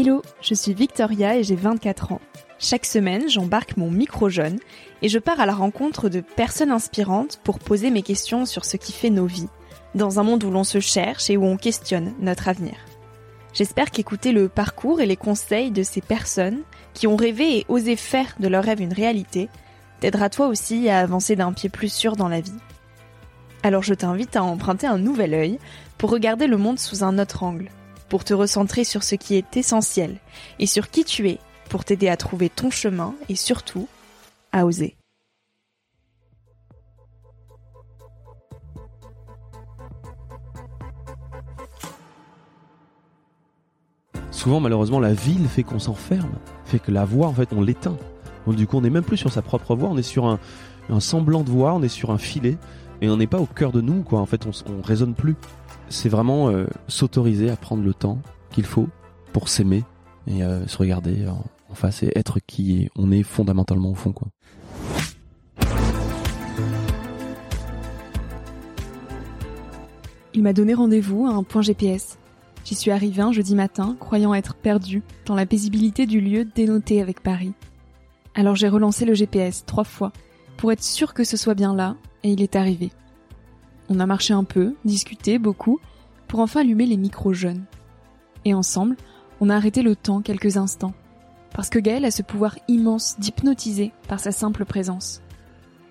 Hello, je suis Victoria et j'ai 24 ans. Chaque semaine, j'embarque mon micro jeune et je pars à la rencontre de personnes inspirantes pour poser mes questions sur ce qui fait nos vies, dans un monde où l'on se cherche et où on questionne notre avenir. J'espère qu'écouter le parcours et les conseils de ces personnes qui ont rêvé et osé faire de leur rêve une réalité t'aidera toi aussi à avancer d'un pied plus sûr dans la vie. Alors je t'invite à emprunter un nouvel œil pour regarder le monde sous un autre angle, pour te recentrer sur ce qui est essentiel et sur qui tu es, pour t'aider à trouver ton chemin et surtout à oser. Souvent, malheureusement, la ville fait qu'on s'enferme, fait que la voix, en fait, on l'éteint. Donc, du coup, on n'est même plus sur sa propre voix, on est sur un, semblant de voix, on est sur un filet, et on n'est pas au cœur de nous, quoi. En fait, on, on résonne plus. C'est vraiment euh, s'autoriser à prendre le temps qu'il faut pour s'aimer et euh, se regarder en, face et être qui on est fondamentalement au fond, quoi. Il m'a donné rendez-vous à un point GPS. J'y suis arrivé un jeudi matin, croyant être perdu dans la paisibilité du lieu dénoté avec Paris. Alors j'ai relancé le GPS trois fois pour être sûr que ce soit bien là, et il est arrivé. On a marché un peu, discuté beaucoup, pour enfin allumer les micros jeunes. Et ensemble, on a arrêté le temps quelques instants, parce que Gaël a ce pouvoir immense d'hypnotiser par sa simple présence.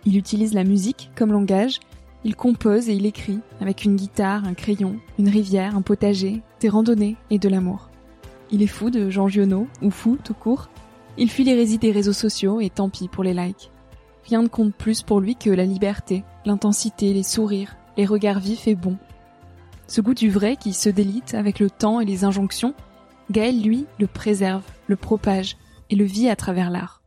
Il utilise la musique comme langage, il compose et il écrit avec une guitare, un crayon, une rivière, un potager, des randonnées et de l'amour. Il est fou de Jean Giono, ou fou tout court. Il fuit l'hérésie des réseaux sociaux et tant pis pour les likes. Rien ne compte plus pour lui que la liberté, l'intensité, les sourires, les regards vifs et bons. Ce goût du vrai qui se délite avec le temps et les injonctions, Gaël, lui, le préserve, le propage et le vit à travers l'art.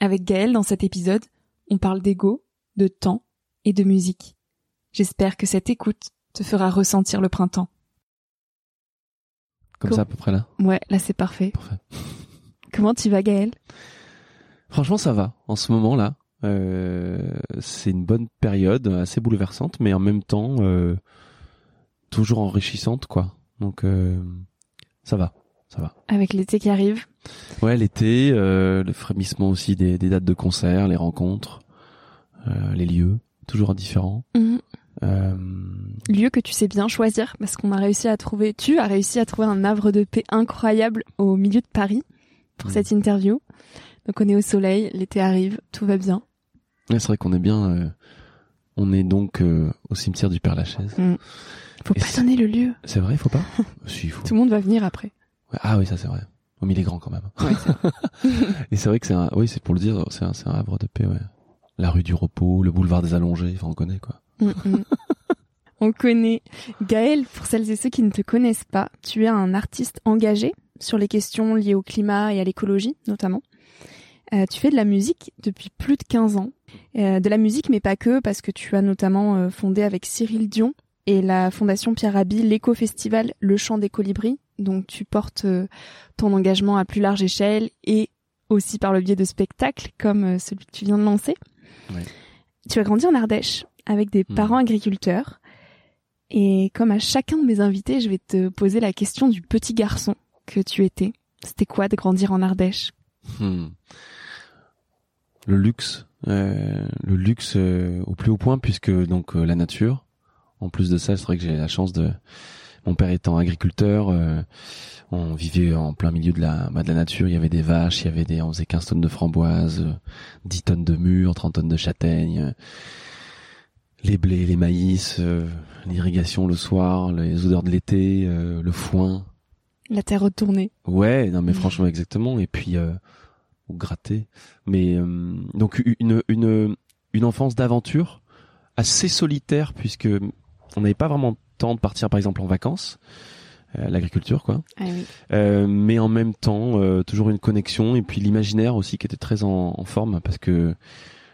Avec Gaël, dans cet épisode, on parle d'ego, de temps et de musique. J'espère que cette écoute te fera ressentir le printemps. Comme ça, à peu près là. Ouais, là c'est parfait. Parfait. Comment tu vas Gaël? Franchement, ça va. En ce moment là, c'est une bonne période, assez bouleversante, mais en même temps euh, toujours enrichissante, quoi. Donc euh, ça va, ça va. Avec l'été qui arrive Ouais, l'été, euh, le frémissement aussi des, des dates de concert, les rencontres, euh, les lieux, toujours différents. Euh, Lieu que tu sais bien choisir parce qu'on a réussi à trouver, tu as réussi à trouver un havre de paix incroyable au milieu de Paris pour Mhm. cette interview. Donc on est au soleil, l'été arrive, tout va bien. Ouais, c'est vrai qu'on est bien. euh, on est donc euh, au cimetière du Père Lachaise. Faut Et pas donner le lieu. C'est vrai, il faut pas. si, faut. Tout le monde va venir après. Ouais, ah oui, ça c'est vrai. Oh, mais il est grand quand même. Ouais, Et c'est vrai que c'est un, oui, c'est pour le dire, c'est un, c'est un havre de paix, ouais. La rue du repos, le boulevard des allongés, enfin, on connaît, quoi. Mm, mm. On connaît. Gaël, pour celles et ceux qui ne te connaissent pas, tu es un artiste engagé sur les questions liées au climat et à l'écologie, notamment. Euh, tu fais de la musique depuis plus de 15 ans. Euh, de la musique, mais pas que, parce que tu as notamment euh, fondé avec Cyril Dion et la Fondation Pierre Rabhi l'éco-festival Le Chant des Colibris. Donc tu portes euh, ton engagement à plus large échelle et aussi par le biais de spectacles comme celui que tu viens de lancer. Ouais. Tu as grandi en Ardèche avec des Mhm. parents agriculteurs. Et comme à chacun de mes invités, je vais te poser la question du petit garçon que tu étais. C'était quoi de grandir en Ardèche? Hmm. Le luxe, euh, le luxe euh, au plus haut point, puisque donc euh, la nature. En plus de ça, c'est vrai que j'ai la chance de, mon père étant agriculteur, euh, on vivait en plein milieu de la, bah, de la nature. Il y avait des vaches, il y avait des, on faisait 15 tonnes de framboises, euh, 10 tonnes de mûres, 30 tonnes de châtaignes, euh, les blés, les maïs, euh, l'irrigation le soir, les odeurs de l'été, euh, le foin. La terre retournée. Ouais, non mais franchement exactement. Et puis euh, ou gratter. Mais euh, donc une une une enfance d'aventure assez solitaire puisque on n'avait pas vraiment le temps de partir par exemple en vacances, euh, l'agriculture quoi. Ah oui. Euh, mais en même temps euh, toujours une connexion et puis l'imaginaire aussi qui était très en, en forme parce que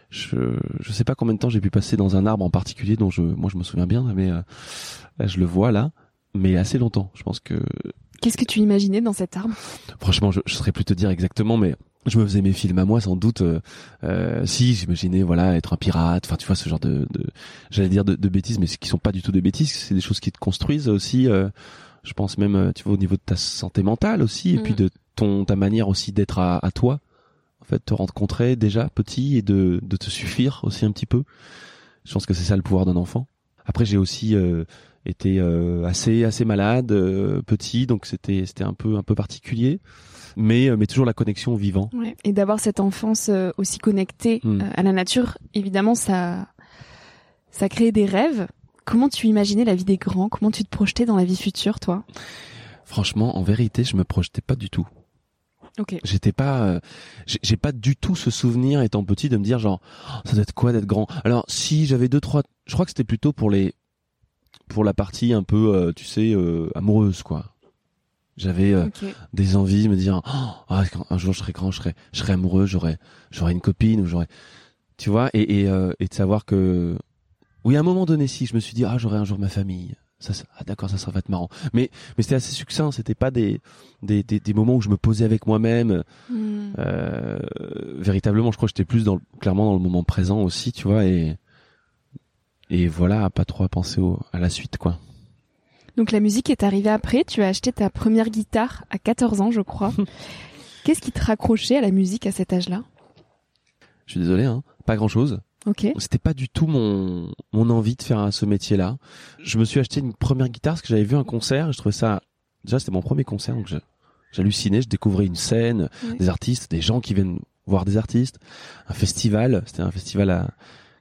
je je sais pas combien de temps j'ai pu passer dans un arbre en particulier dont je moi je me souviens bien mais euh, je le vois là mais assez longtemps. Je pense que Qu'est-ce que tu imaginais dans cet arbre? Franchement, je, je saurais plus te dire exactement, mais je me faisais mes films à moi, sans doute. Euh, euh, si, j'imaginais, voilà, être un pirate. Enfin, tu vois, ce genre de, de j'allais dire de, de bêtises, mais qui sont pas du tout des bêtises. C'est des choses qui te construisent aussi. Euh, Je pense même, euh, tu vois, au niveau de ta santé mentale aussi, et Mm. puis de ton ta manière aussi d'être à, à toi. En fait, te rencontrer déjà petit et de, de te suffire aussi un petit peu. Je pense que c'est ça le pouvoir d'un enfant. Après, j'ai aussi euh, été euh, assez assez malade euh, petit, donc c'était c'était un peu un peu particulier. Mais euh, mais toujours la connexion au vivant. Ouais. Et d'avoir cette enfance euh, aussi connectée Mm. euh, à la nature, évidemment, ça, ça crée des rêves. Comment tu imaginais la vie des grands? Comment tu te projetais dans la vie future, toi? Franchement, en vérité, je me projetais pas du tout. Ok. J'étais pas, euh, j'ai j'ai pas du tout ce souvenir étant petit de me dire genre Oh, ça doit être quoi d'être grand. Alors si j'avais deux trois, je crois que c'était plutôt pour les, pour la partie un peu, euh, tu sais, euh, amoureuse quoi. J'avais euh, des envies, me dire Oh, ah, un jour je serai grand, je serai, je serai amoureux, j'aurai, j'aurai une copine ou j'aurai, tu vois, et et, euh, et de savoir que, oui, à un moment donné, si je me suis dit ah j'aurai un jour ma famille, ça, ça- ah d'accord, ça, ça va être marrant. Mais mais c'était assez succinct, c'était pas des, des des des moments où je me posais avec moi-même. Mm. Euh, véritablement, je crois que j'étais plus dans le- clairement dans le moment présent aussi, tu vois, et et voilà, pas trop à penser au, à la suite, quoi. Donc la musique est arrivée après. Tu as acheté ta première guitare à 14 ans, je crois. Qu'est-ce qui te raccrochait à la musique à cet âge-là? Je suis désolé, hein, pas grand-chose. Ok. C'était pas du tout mon mon envie de faire ce métier-là. Je me suis acheté une première guitare parce que j'avais vu un concert. Et je trouvais ça déjà c'était mon premier concert, donc j'hallucinais. Je découvrais une scène, Ouais. des artistes, des gens qui viennent voir des artistes, un festival. C'était un festival à,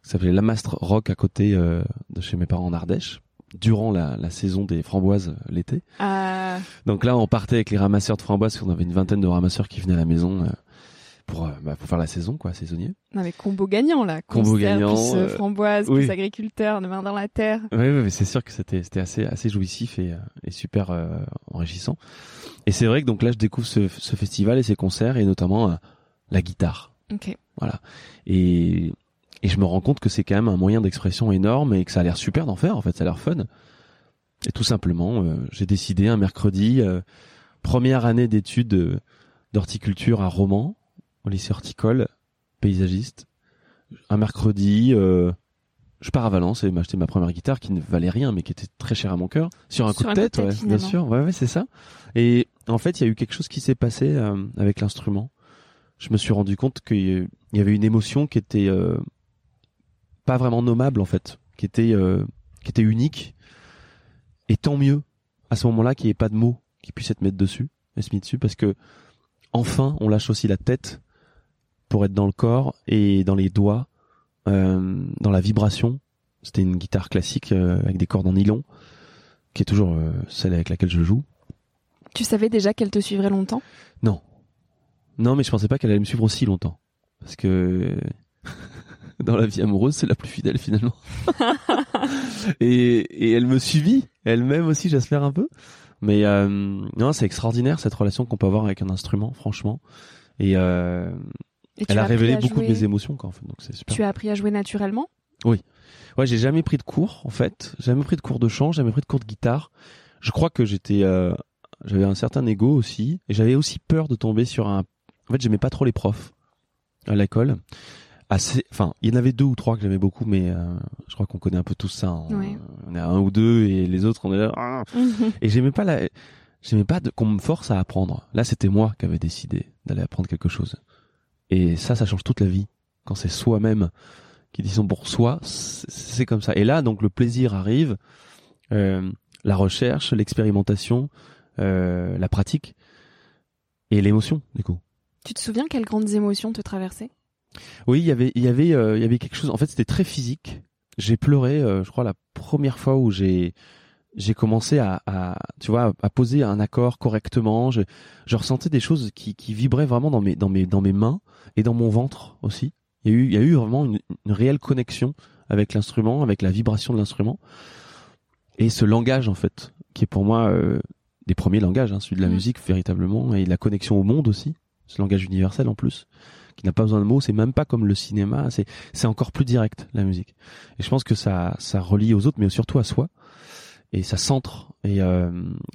qui s'appelait Lamastre Rock à côté euh, de chez mes parents en Ardèche durant la, la saison des framboises euh, l'été. Ah, Donc là, on partait avec les ramasseurs de framboises, parce qu'on avait une vingtaine de ramasseurs qui venaient à la maison euh, pour, euh, bah, pour faire la saison, quoi, saisonnier. non mais combo gagnant là. Combo gagnant, Plus euh, euh, framboise, oui. plus agriculteur, de main dans la terre. Oui, oui, mais c'est sûr que c'était c'était assez assez jouissif et, euh, et super euh, enrichissant. Et c'est vrai que donc là, je découvre ce, ce festival et ces concerts et notamment euh, la guitare. Ok. Voilà. Et et je me rends compte que c'est quand même un moyen d'expression énorme et que ça a l'air super d'en faire. En fait, ça a l'air fun. Et tout simplement, euh, j'ai décidé un mercredi, euh, première année d'études euh, d'horticulture à Romans, au lycée horticole, paysagiste. Un mercredi, euh, je pars à Valence et m'acheter ma première guitare qui ne valait rien mais qui était très chère à mon cœur. Sur un Sur coup de tête, ouais, bien sûr. Ouais, ouais, c'est ça. Et en fait, il y a eu quelque chose qui s'est passé euh, avec l'instrument. Je me suis rendu compte qu'il y avait une émotion qui était euh, pas vraiment nommable en fait, qui était euh, qui était unique. Et tant mieux à ce moment-là qu'il n'y ait pas de mots qui puissent être mis dessus, être mis dessus, parce que enfin on lâche aussi la tête pour être dans le corps et dans les doigts, euh, dans la vibration. C'était une guitare classique euh, avec des cordes en nylon, qui est toujours celle avec laquelle je joue. Tu savais déjà qu'elle te suivrait longtemps? Non. Non, mais je pensais pas qu'elle allait me suivre aussi longtemps. Parce que dans la vie amoureuse, c'est la plus fidèle finalement. et, et elle me suivit, elle-même aussi, j'espère un peu. Mais euh, non, c'est extraordinaire cette relation qu'on peut avoir avec un instrument, franchement. Et euh, Et elle a révélé beaucoup jouer- de mes émotions, quoi, en fait. Donc c'est super. Tu as appris à jouer naturellement? Ouais, j'ai jamais pris de cours en fait, J'ai jamais pris de cours de chant, j'ai jamais pris de cours de guitare. Je crois que j'étais, euh, j'avais un certain ego aussi, et j'avais aussi peur de tomber sur un. En fait, j'aimais pas trop les profs à l'école. Assez, enfin, il y en avait deux ou trois que j'aimais beaucoup, mais euh, je crois qu'on connaît un peu tous ça. hein. Ouais. On est à un ou deux, et les autres, on est là. ah. Et j'aimais pas la, j'aimais pas de- qu'on me force à apprendre. Là, c'était moi qui avais décidé d'aller apprendre quelque chose. Et ça, ça change toute la vie. Quand c'est soi-même qui disons pour soi, c'est c'est comme ça. Et là, donc, le plaisir arrive, euh, la recherche, l'expérimentation, euh, la pratique et l'émotion, du coup. Tu te souviens quelles grandes émotions te traversaient? Oui, il y avait, il y avait, euh, il y avait quelque chose. En fait, c'était très physique. J'ai pleuré, euh, je crois, la première fois où j'ai, j'ai commencé à, à, tu vois, à poser un accord correctement. Je, je ressentais des choses qui, qui vibraient vraiment dans mes, dans mes, dans mes mains et dans mon ventre aussi. Il y a eu, il y a eu vraiment une, une réelle connexion avec l'instrument, avec la vibration de l'instrument et ce langage en fait, qui est pour moi euh, des premiers langages, hein, celui de la Mhm. musique véritablement et de la connexion au monde aussi, ce langage universel en plus, qui n'a pas besoin de mots. C'est même pas comme le cinéma, c'est c'est encore plus direct la musique. Et je pense que ça ça relie aux autres, mais surtout à soi et ça centre. Et euh,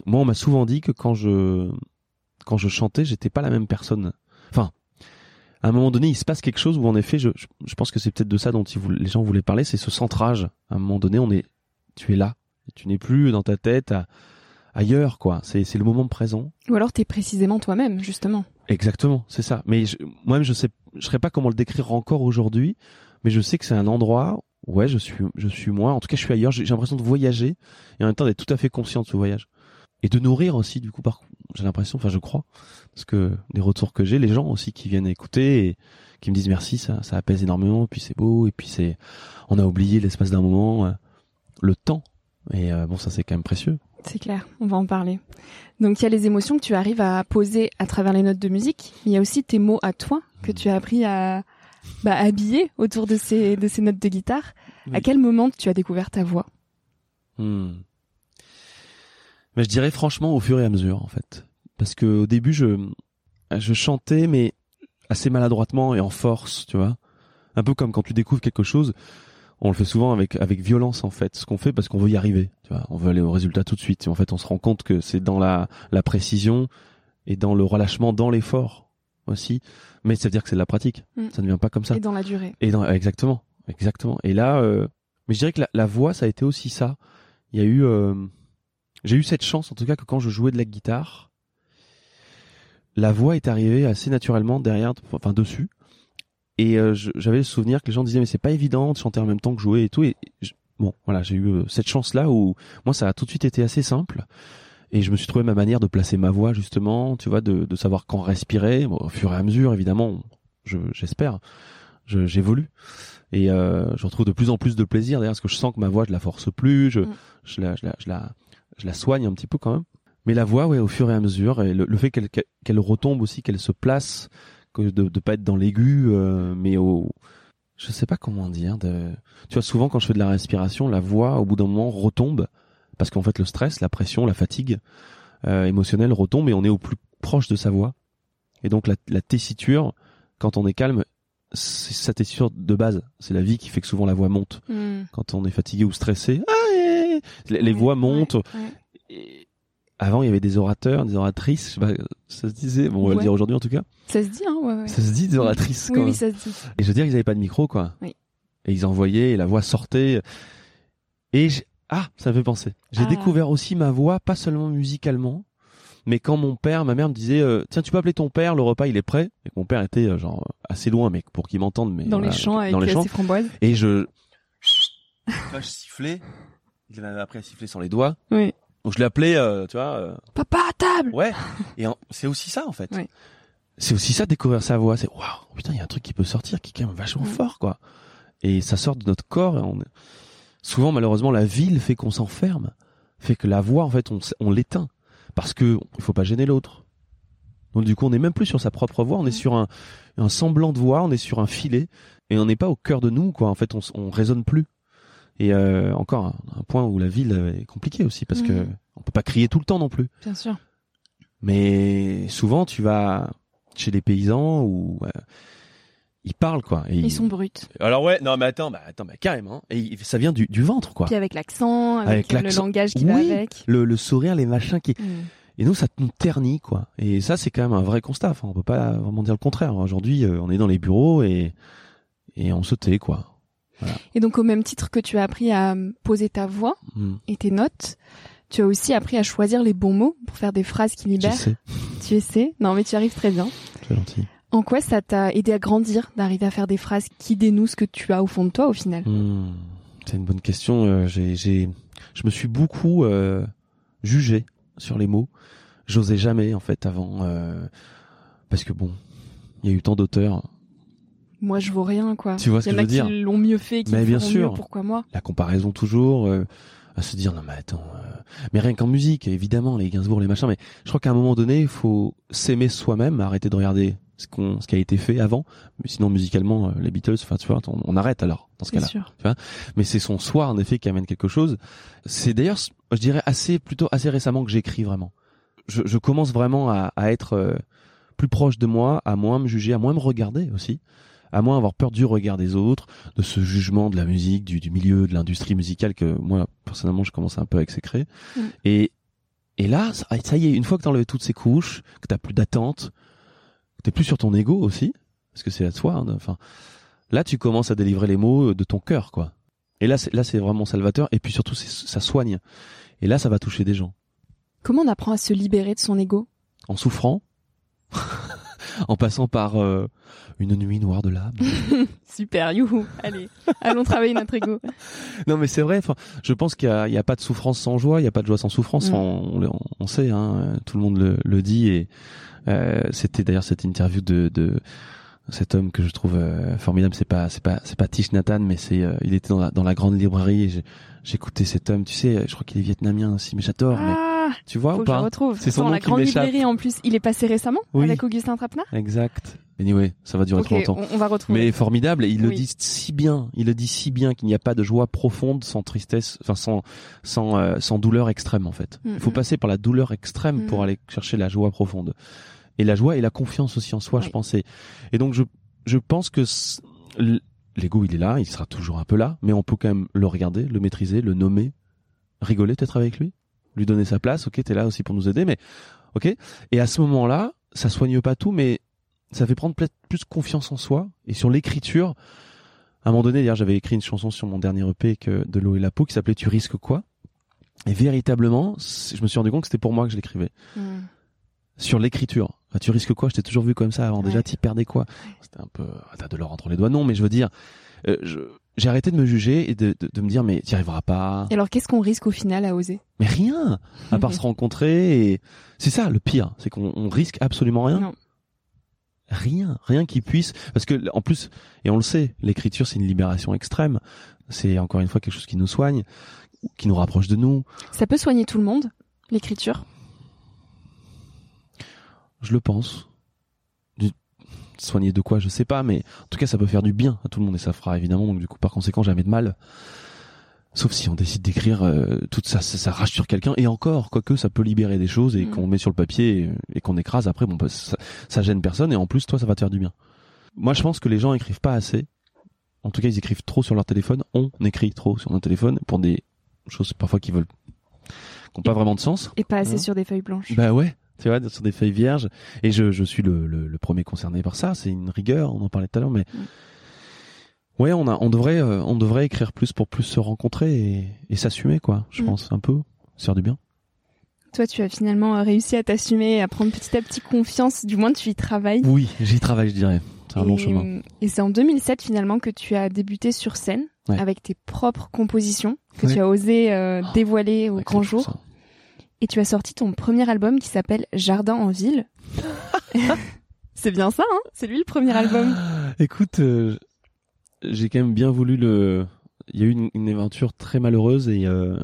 moi, on m'a souvent dit que quand je quand je chantais, j'étais pas la même personne. Enfin, à un moment donné, il se passe quelque chose où en effet, je, je, pense que c'est peut-être de ça dont les gens voulaient parler, c'est ce centrage. À un moment donné, on est, tu es là, tu n'es plus dans ta tête ailleurs, quoi. C'est c'est le moment présent. Ou alors t'es précisément toi-même, justement. Exactement, c'est ça. Mais moi-même, je sais, je saurais pas comment le décrire encore aujourd'hui, mais je sais que c'est un endroit. Ouais, je suis, je suis moi. En tout cas, je suis ailleurs. J'ai l'impression de voyager et en même temps d'être tout à fait conscient de ce voyage et de nourrir aussi. Du coup, par j'ai l'impression, enfin, je crois, parce que des retours que j'ai, les gens aussi qui viennent écouter et qui me disent merci, ça, ça apaise énormément. Puis c'est beau et puis c'est, on a oublié l'espace d'un moment, euh, le temps. Et euh, bon, ça c'est quand même précieux. C'est clair, on va en parler. Donc il y a les émotions que tu arrives à poser à travers les notes de musique, mais il y a aussi tes mots à toi que tu as appris à bah, habiller autour de ces, de ces notes de guitare. Oui. À quel moment tu as découvert ta voix? Hmm. Mais je dirais franchement au fur et à mesure en fait, parce que au début je je chantais mais assez maladroitement et en force, tu vois, un peu comme quand tu découvres quelque chose, on le fait souvent avec avec violence en fait, ce qu'on fait parce qu'on veut y arriver, tu vois, on veut aller au résultat tout de suite. Et en fait, on se rend compte que c'est dans la la précision et dans le relâchement, dans l'effort aussi, mais ça veut dire que c'est de la pratique, Hmm. ça ne vient pas comme ça. et dans la durée Et dans, exactement, exactement. Et là, euh, mais je dirais que la, la voix, ça a été aussi ça. Il y a eu, euh, j'ai eu cette chance, en tout cas, que quand je jouais de la guitare, la voix est arrivée assez naturellement derrière, enfin dessus. Et euh, j'avais le souvenir que les gens disaient mais c'est pas évident de chanter en même temps que jouer et tout. Et je- bon, voilà, j'ai eu euh, cette chance-là où moi ça a tout de suite été assez simple. Et je me suis trouvé ma manière de placer ma voix justement, tu vois, de, de savoir quand respirer. Bon, au fur et à mesure, évidemment, je- j'espère, je- j'évolue et euh, je retrouve de plus en plus de plaisir d'ailleurs parce que je sens que ma voix je la force plus, je, Mm. je, la, je, la, je, la, je la soigne un petit peu quand même. Mais la voix, ouais, au fur et à mesure, et le, le fait qu'elle qu'elle- qu'elle retombe aussi, qu'elle se place, que de de pas être dans l'aigu, euh, mais au, je sais pas comment dire. De, tu vois, souvent quand je fais de la respiration, la voix au bout d'un moment retombe parce qu'en fait le stress, la pression, la fatigue euh, émotionnelle retombe et on est au plus proche de sa voix. Et donc la, la tessiture, quand on est calme, c'est sa tessiture de base. C'est la vie qui fait que souvent la voix monte. Hmm. Quand on est fatigué ou stressé, ah, eh, les, les voix montent. Et avant, il y avait des orateurs, des oratrices. Je sais pas, ça se disait. Bon, on va le dire aujourd'hui en tout cas. Ça se dit, hein ouais, ouais. Ça se dit des oratrices. Oui, quand oui, même. ça se dit. Et je veux dire, ils avaient pas de micro, quoi. Oui. Et ils envoyaient, et la voix sortait. Et j'ai- ah, ça me fait penser. J'ai Ah. découvert aussi ma voix, pas seulement musicalement, mais quand mon père, ma mère me disait, euh, tiens, tu peux appeler ton père, le repas il est prêt. Et que mon père était euh, genre assez loin, mais pour qu'il m'entende, mais Dans voilà, les champs avec dans les champs. ses framboises. Et je, Moi, je sifflais. Il m'avait appris à siffler sans les doigts. Oui. Donc je l'appelais, euh, tu vois. euh, Papa à table Ouais. Et en- c'est aussi ça en fait. Oui. C'est aussi ça découvrir sa voix. C'est waouh, putain, il y a un truc qui peut sortir qui est quand même vachement fort quoi. Et ça sort de notre corps. Et on... Souvent malheureusement la ville fait qu'on s'enferme, fait que la voix en fait on, l'éteint parce que il faut pas gêner l'autre. Donc du coup on n'est même plus sur sa propre voix, on est sur un, un semblant de voix, on est sur un filet et on n'est pas au cœur de nous quoi. En fait on, on résonne plus. Et euh, encore un, un point où la ville est compliquée aussi parce Mm. que on peut pas crier tout le temps non plus. Bien sûr. Mais souvent, tu vas chez les paysans où euh, ils parlent quoi. Et Ils sont bruts. Alors ouais, non mais attends, bah attends, bah carrément. Et il- ça vient du, du ventre quoi. Puis avec l'accent, avec, Avec le langage qui va Oui. avec. Le, le sourire, les machins qui. Hmm. Et nous, ça nous ternit quoi. Et ça, c'est quand même un vrai constat. Enfin, on peut pas vraiment dire le contraire. Aujourd'hui, euh, on est dans les bureaux et et on se tait quoi. Et donc au même titre que tu as appris à poser ta voix Hmm. et tes notes, tu as aussi appris à choisir les bons mots pour faire des phrases qui libèrent. sais, Tu essaies Non mais tu arrives très bien. c'est gentil. En quoi ça t'a aidé à grandir, d'arriver à faire des phrases qui dénouent ce que tu as au fond de toi au final? Hmm, C'est une bonne question. Euh, j'ai, j'ai, je me suis beaucoup euh, jugé sur les mots. J'osais jamais en fait avant, euh, parce que bon, il y a eu tant d'auteurs. Moi je vaux rien quoi. Tu vois ce Il y que en je a veux qui dire l'ont mieux fait, qui Mais bien sûr. mieux, pourquoi moi? La comparaison toujours, euh, à se dire non mais attends, euh, mais rien qu'en musique, évidemment les Gainsbourg, les machins, mais je crois qu'à un moment donné, il faut s'aimer soi-même, arrêter de regarder ce qu'on, ce qui a été fait avant. Mais sinon musicalement, euh, les Beatles, enfin tu vois, on, on arrête alors dans ce cas-là. sûr. mais c'est son soi en effet qui amène quelque chose. C'est d'ailleurs, je dirais assez plutôt assez récemment que j'écris vraiment. Je, je commence vraiment à, à être euh, plus proche de moi, à moins me juger, à moins me regarder aussi, à moins avoir peur du regard des autres, de ce jugement de la musique, du, du milieu, de l'industrie musicale que moi personnellement je commence un peu à exécrer. Mm. Et et là, ça, ça y est, une fois que t'as enlevé toutes ces couches, que t'as plus d'attente, que t'es plus sur ton ego aussi, parce que c'est à toi. hein, Enfin, là tu commences à délivrer les mots de ton cœur, quoi. Et là, c'est là c'est vraiment salvateur. Et puis surtout, ça soigne. Et là, ça va toucher des gens. Comment on apprend à se libérer de son ego? En souffrant, en passant par euh, une nuit noire de l'âme. Super, youhou. Allez, allons travailler notre ego. non, mais c'est vrai. Enfin, je pense qu'il n'y a, a, pas de souffrance sans joie, il n'y a pas de joie sans souffrance. Mm. On, on, on, sait, hein, tout le monde le, le dit. Et euh, c'était d'ailleurs cette interview de, de cet homme que je trouve euh, formidable. C'est pas, c'est pas, c'est pas Tish Nathan, mais c'est, euh, il était dans la, dans la grande librairie. et J'écoutais cet homme. Tu sais, je crois qu'il est vietnamien aussi, mais j'adore. Ah, mais tu vois faut ou que pas je retrouve. C'est son Dans nom la grande librairie en plus. Il est passé récemment Oui. avec Augustin Trapenard. Exact. Anyway, ça va durer Ok, trop longtemps. on, on va retrouver. Mais formidable, et il le Oui. dit si bien, il le dit si bien qu'il n'y a pas de joie profonde sans tristesse, enfin sans sans euh, sans douleur extrême en fait. Il faut Mhm. passer par la douleur extrême pour Mhm. aller chercher la joie profonde. Et la joie et la confiance aussi en soi, Oui. je pensais. Et donc je je pense que l'ego il est là, il sera toujours un peu là, mais on peut quand même le regarder, le maîtriser, le nommer, rigoler peut-être avec lui, lui donner sa place. Ok, t'es là aussi pour nous aider, mais ok. Et à ce moment-là, ça soigne pas tout, mais ça fait prendre peut-être plus confiance en soi et sur l'écriture. À un moment donné, d'ailleurs, j'avais écrit une chanson sur mon dernier EP que de l'eau et la peau qui s'appelait Tu risques quoi? Et véritablement, je me suis rendu compte que c'était pour moi que je l'écrivais. Hmm. Sur l'écriture. Enfin, tu risques quoi? Je t'ai toujours vu comme ça avant. Déjà, Ouais. tu perdais quoi? C'était un peu. ah, T'as de l'or entre les doigts. Non, mais je veux dire, euh, je- j'ai arrêté de me juger et de, de, de me dire, mais t'y arriveras pas. Et alors, qu'est-ce qu'on risque au final à oser? Mais rien À part se rencontrer et. C'est ça le pire, c'est qu'on on risque absolument rien. Non. rien, rien qui puisse, parce que en plus, et on le sait, l'écriture c'est une libération extrême. C'est encore une fois quelque chose qui nous soigne, qui nous rapproche de nous. Ça peut soigner tout le monde, l'écriture? Je le pense. Du- Soigner de quoi, je sais pas, mais en tout cas, ça peut faire du bien à tout le monde et ça fera évidemment donc du coup par conséquent jamais de mal. Sauf si on décide d'écrire euh, toute ça, ça, ça rage sur quelqu'un et encore, quoique ça peut libérer des choses et Mm. qu'on met sur le papier et, et qu'on écrase après, bon, bah, ça, ça gêne personne et en plus toi ça va te faire du bien. Moi je pense que les gens écrivent pas assez. En tout cas ils écrivent trop sur leur téléphone. On écrit trop sur nos téléphones pour des choses parfois qui veulent, qui ont pas vraiment de sens. Et pas assez Hein sur des feuilles blanches. Bah ouais, tu vois, sur des feuilles vierges. Et je, je suis le, le, le premier concerné par ça. C'est une rigueur, on en parlait tout à l'heure, mais Mm. ouais, on a, on devrait, euh, on devrait écrire plus pour plus se rencontrer et, et s'assumer, quoi. Je Mm. pense un peu, faire du bien. Toi, tu as finalement euh, réussi à t'assumer, à prendre petit à petit confiance. Du moins, tu y travailles. Oui, j'y travaille, je dirais. C'est un long Et, chemin. euh, Et c'est en 2007 finalement que tu as débuté sur scène Ouais. avec tes propres compositions que Ouais. tu as osé euh, dévoiler au grand jour. Et tu as sorti ton premier album qui s'appelle Jardin en ville. c'est bien ça, hein? C'est lui le premier album. Écoute, euh, j'ai quand même bien voulu le. Il y a eu une, une aventure très malheureuse et euh,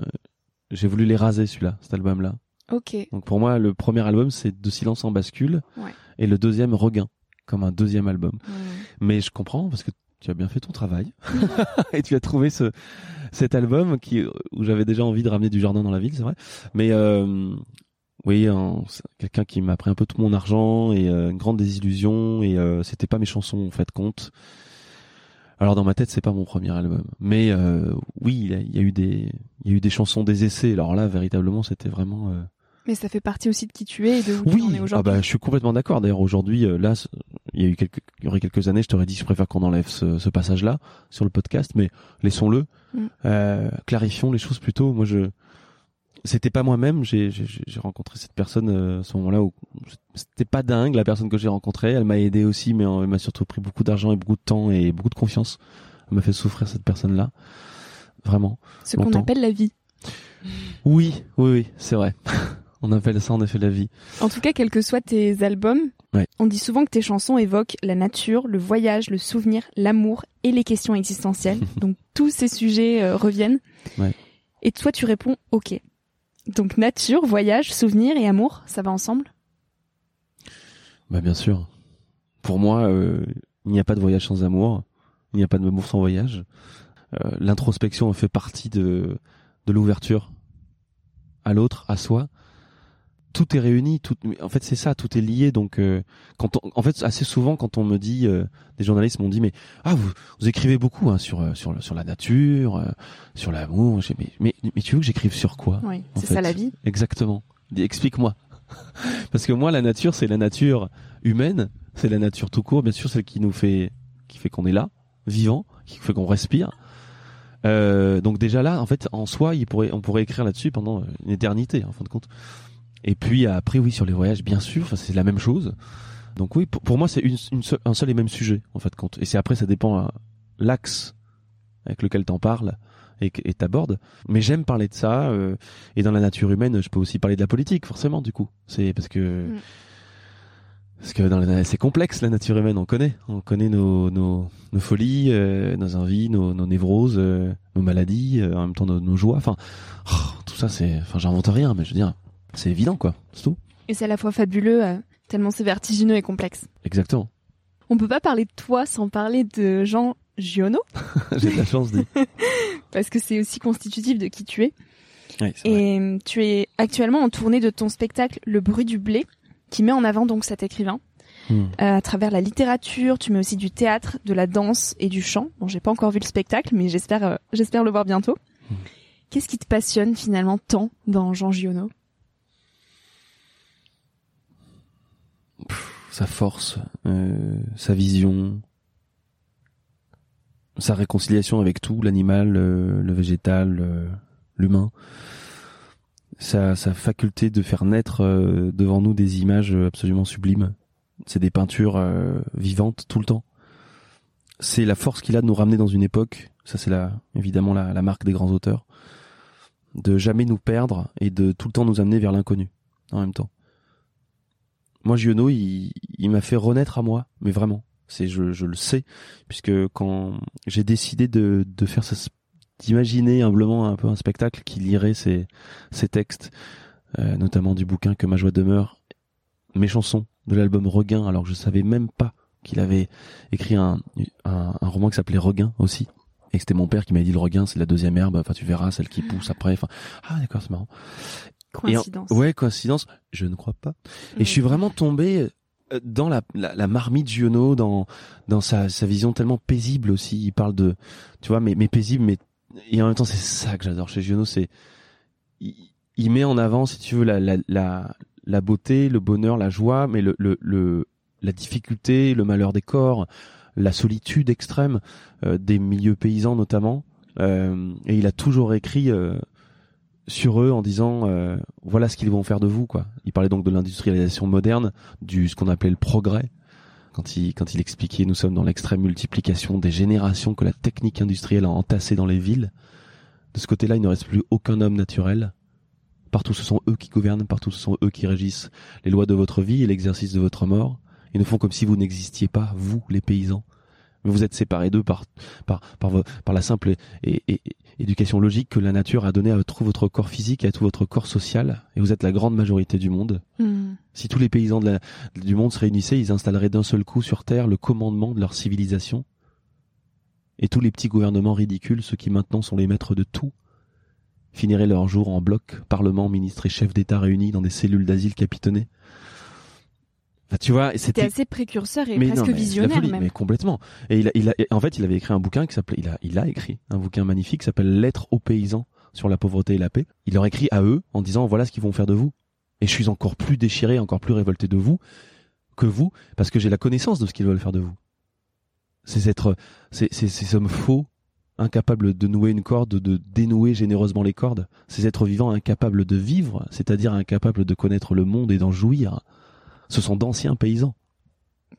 j'ai voulu les raser celui-là, cet album-là. Ok. Donc pour moi, le premier album, c'est De silence en bascule. Ouais. Et le deuxième, Regain, comme un deuxième album. Ouais. Mais je comprends parce que tu as bien fait ton travail. et tu as trouvé ce, cet album qui, où j'avais déjà envie de ramener du jardin dans la ville, c'est vrai. Mais euh, oui, quelqu'un qui m'a pris un peu tout mon argent et euh, une grande désillusion. Et euh, c'était pas mes chansons en fait compte. Alors dans ma tête, c'est pas mon premier album, mais euh, oui, eu des, il y a eu des chansons, des essais. Alors là, véritablement, c'était vraiment. Mais ça fait partie aussi de qui tu es et de où tu en oui, es ah aujourd'hui. bah, je suis complètement d'accord. D'ailleurs, aujourd'hui, euh, là, il y a eu quelques, il y aurait quelques années, je t'aurais dit, je préfère qu'on enlève ce, ce passage-là sur le podcast, mais laissons-le, Mm. euh, clarifions les choses plutôt. Moi, je, c'était pas moi-même. J'ai, j'ai, j'ai rencontré cette personne euh, à ce moment-là où c'était pas dingue la personne que j'ai rencontrée. Elle m'a aidé aussi, mais elle m'a surtout pris beaucoup d'argent et beaucoup de temps et beaucoup de confiance. Elle m'a fait souffrir cette personne-là, vraiment. Ce qu'on appelle la vie. Oui, oui, oui, c'est vrai. On appelle ça en effet la vie. En tout cas, quels que soient tes albums, Ouais. on dit souvent que tes chansons évoquent la nature, le voyage, le souvenir, l'amour et les questions existentielles. Donc tous ces sujets euh, reviennent. Ouais. Et toi, tu réponds OK. Donc nature, voyage, souvenir et amour, ça va ensemble? Bah bien sûr. Pour moi, euh, il n'y a pas de voyage sans amour. Il n'y a pas de amour sans voyage. Euh, L'introspection fait partie de, de l'ouverture à l'autre, à soi. Tout est réuni. Tout, en fait, c'est ça. Tout est lié. Donc, euh, quand on- en fait, assez souvent, quand on me dit, euh, des journalistes m'ont dit, mais ah, vous, vous écrivez beaucoup hein, sur euh, sur sur la nature, euh, sur l'amour. J'ai- Mais, mais mais tu veux que j'écrive sur quoi Oui, c'est ça la vie. Exactement. Explique-moi. Parce que moi, la nature, c'est la nature humaine, c'est la nature tout court, bien sûr, celle qui nous fait, qui fait qu'on est là, vivant, qui fait qu'on respire. Euh, donc déjà là, en fait, en soi, il pourrait, on pourrait écrire là-dessus pendant une éternité, en fin de compte. Et puis après, oui, sur les voyages, bien sûr, c'est la même chose. Donc oui, pour, moi, c'est une, un seul et même sujet, en fait. Compte. Et c'est après, ça dépend euh, l'axe avec lequel t'en parles et t'abordes. Mais j'aime parler de ça. Euh, et dans la nature humaine, je peux aussi parler de la politique, forcément, du coup. C'est parce que... Mm. Parce que c'est complexe la nature humaine, on connaît, on connaît nos nos, nos folies, euh, nos envies, nos, nos névroses, euh, nos maladies, euh, en même temps nos, nos joies. Enfin, oh, tout ça c'est, enfin j'invente rien, mais je veux dire, c'est évident quoi, c'est tout. Et c'est à la fois fabuleux, tellement c'est vertigineux et complexe. Exactement. On peut pas parler de toi sans parler de Jean Giono. J'ai de la chance de. Parce que c'est aussi constitutif de qui tu es. Oui, et vrai. tu es actuellement en tournée de ton spectacle Le bruit du blé qui met en avant donc cet écrivain. Hmm. Euh, à travers la littérature, tu mets aussi du théâtre, de la danse et du chant. Bon, j'ai pas encore vu le spectacle, mais j'espère, euh, j'espère le voir bientôt. Hmm. Qu'est-ce qui te passionne finalement tant dans Jean Giono? Sa force, euh, sa vision, sa réconciliation avec tout, l'animal, le végétal, l'humain sa, faculté de faire naître euh, devant nous des images absolument sublimes. C'est des peintures euh, vivantes tout le temps. C'est la force qu'il a de nous ramener dans une époque. Ça, c'est la, évidemment la, marque des grands auteurs. De jamais nous perdre et de tout le temps nous amener vers l'inconnu en même temps. Moi, Giono, il, il m'a fait renaître à moi, mais vraiment. C'est, je, je le sais, puisque quand j'ai décidé de, de faire ce d'imaginer humblement un peu un spectacle qui lirait ces, ces textes, euh, notamment du bouquin Que ma joie demeure, mes chansons de l'album Regain, alors que je savais même pas qu'il avait écrit un, un, un roman qui s'appelait Regain aussi. Et c'était mon père qui m'a dit le regain, c'est la deuxième herbe, enfin tu verras, celle qui pousse après. Enfin, ah d'accord, c'est marrant. Coïncidence. ouais, coïncidence. Je ne crois pas. Et je suis vraiment tombé euh, dans la, la, la marmite Giono, dans dans sa, sa vision tellement paisible aussi. Il parle de, tu vois, mais mais paisible, mais et en même temps c'est ça que j'adore chez Giono c'est il, met en avant si tu veux la, la, la, la beauté le bonheur la joie mais le, le, le la difficulté le malheur des corps la solitude extrême euh, des milieux paysans notamment euh, et il a toujours écrit euh, sur eux en disant euh, voilà ce qu'ils vont faire de vous quoi il parlait donc de l'industrialisation moderne du ce qu'on appelait le progrès quand il, quand il expliquait nous sommes dans l'extrême multiplication des générations que la technique industrielle a entassées dans les villes. De ce côté-là, il ne reste plus aucun homme naturel. Partout ce sont eux qui gouvernent, partout ce sont eux qui régissent les lois de votre vie et l'exercice de votre mort. Ils ne font comme si vous n'existiez pas, vous, les paysans. Mais vous êtes séparés d'eux par, par, par, par, la simple et, et, éducation logique que la nature a donnée à tout votre corps physique et à tout votre corps social. Et vous êtes la grande majorité du monde. Hmm. Si tous les paysans de la, du monde se réunissaient, ils installeraient d'un seul coup sur Terre le commandement de leur civilisation. Et tous les petits gouvernements ridicules, ceux qui maintenant sont les maîtres de tout, finiraient leur jour en bloc, parlement, ministres et chefs d'État réunis dans des cellules d'asile capitonnées tu vois, c'était assez précurseur et presque visionnaire même. Mais complètement. Et il a, il a, en fait, il avait écrit un bouquin qui s'appelait, il a, il a écrit un bouquin magnifique qui s'appelle Lettres aux paysans sur la pauvreté et la paix. Il leur écrit à eux en disant voilà ce qu'ils vont faire de vous. Et je suis encore plus déchiré, encore plus révolté de vous que vous parce que j'ai la connaissance de ce qu'ils veulent faire de vous. C'est être, c'est, c'est, ces hommes faux, incapables de nouer une corde, de dénouer généreusement les cordes. Ces êtres vivants incapables de vivre, c'est-à-dire incapables de connaître le monde et d'en jouir ce sont d'anciens paysans.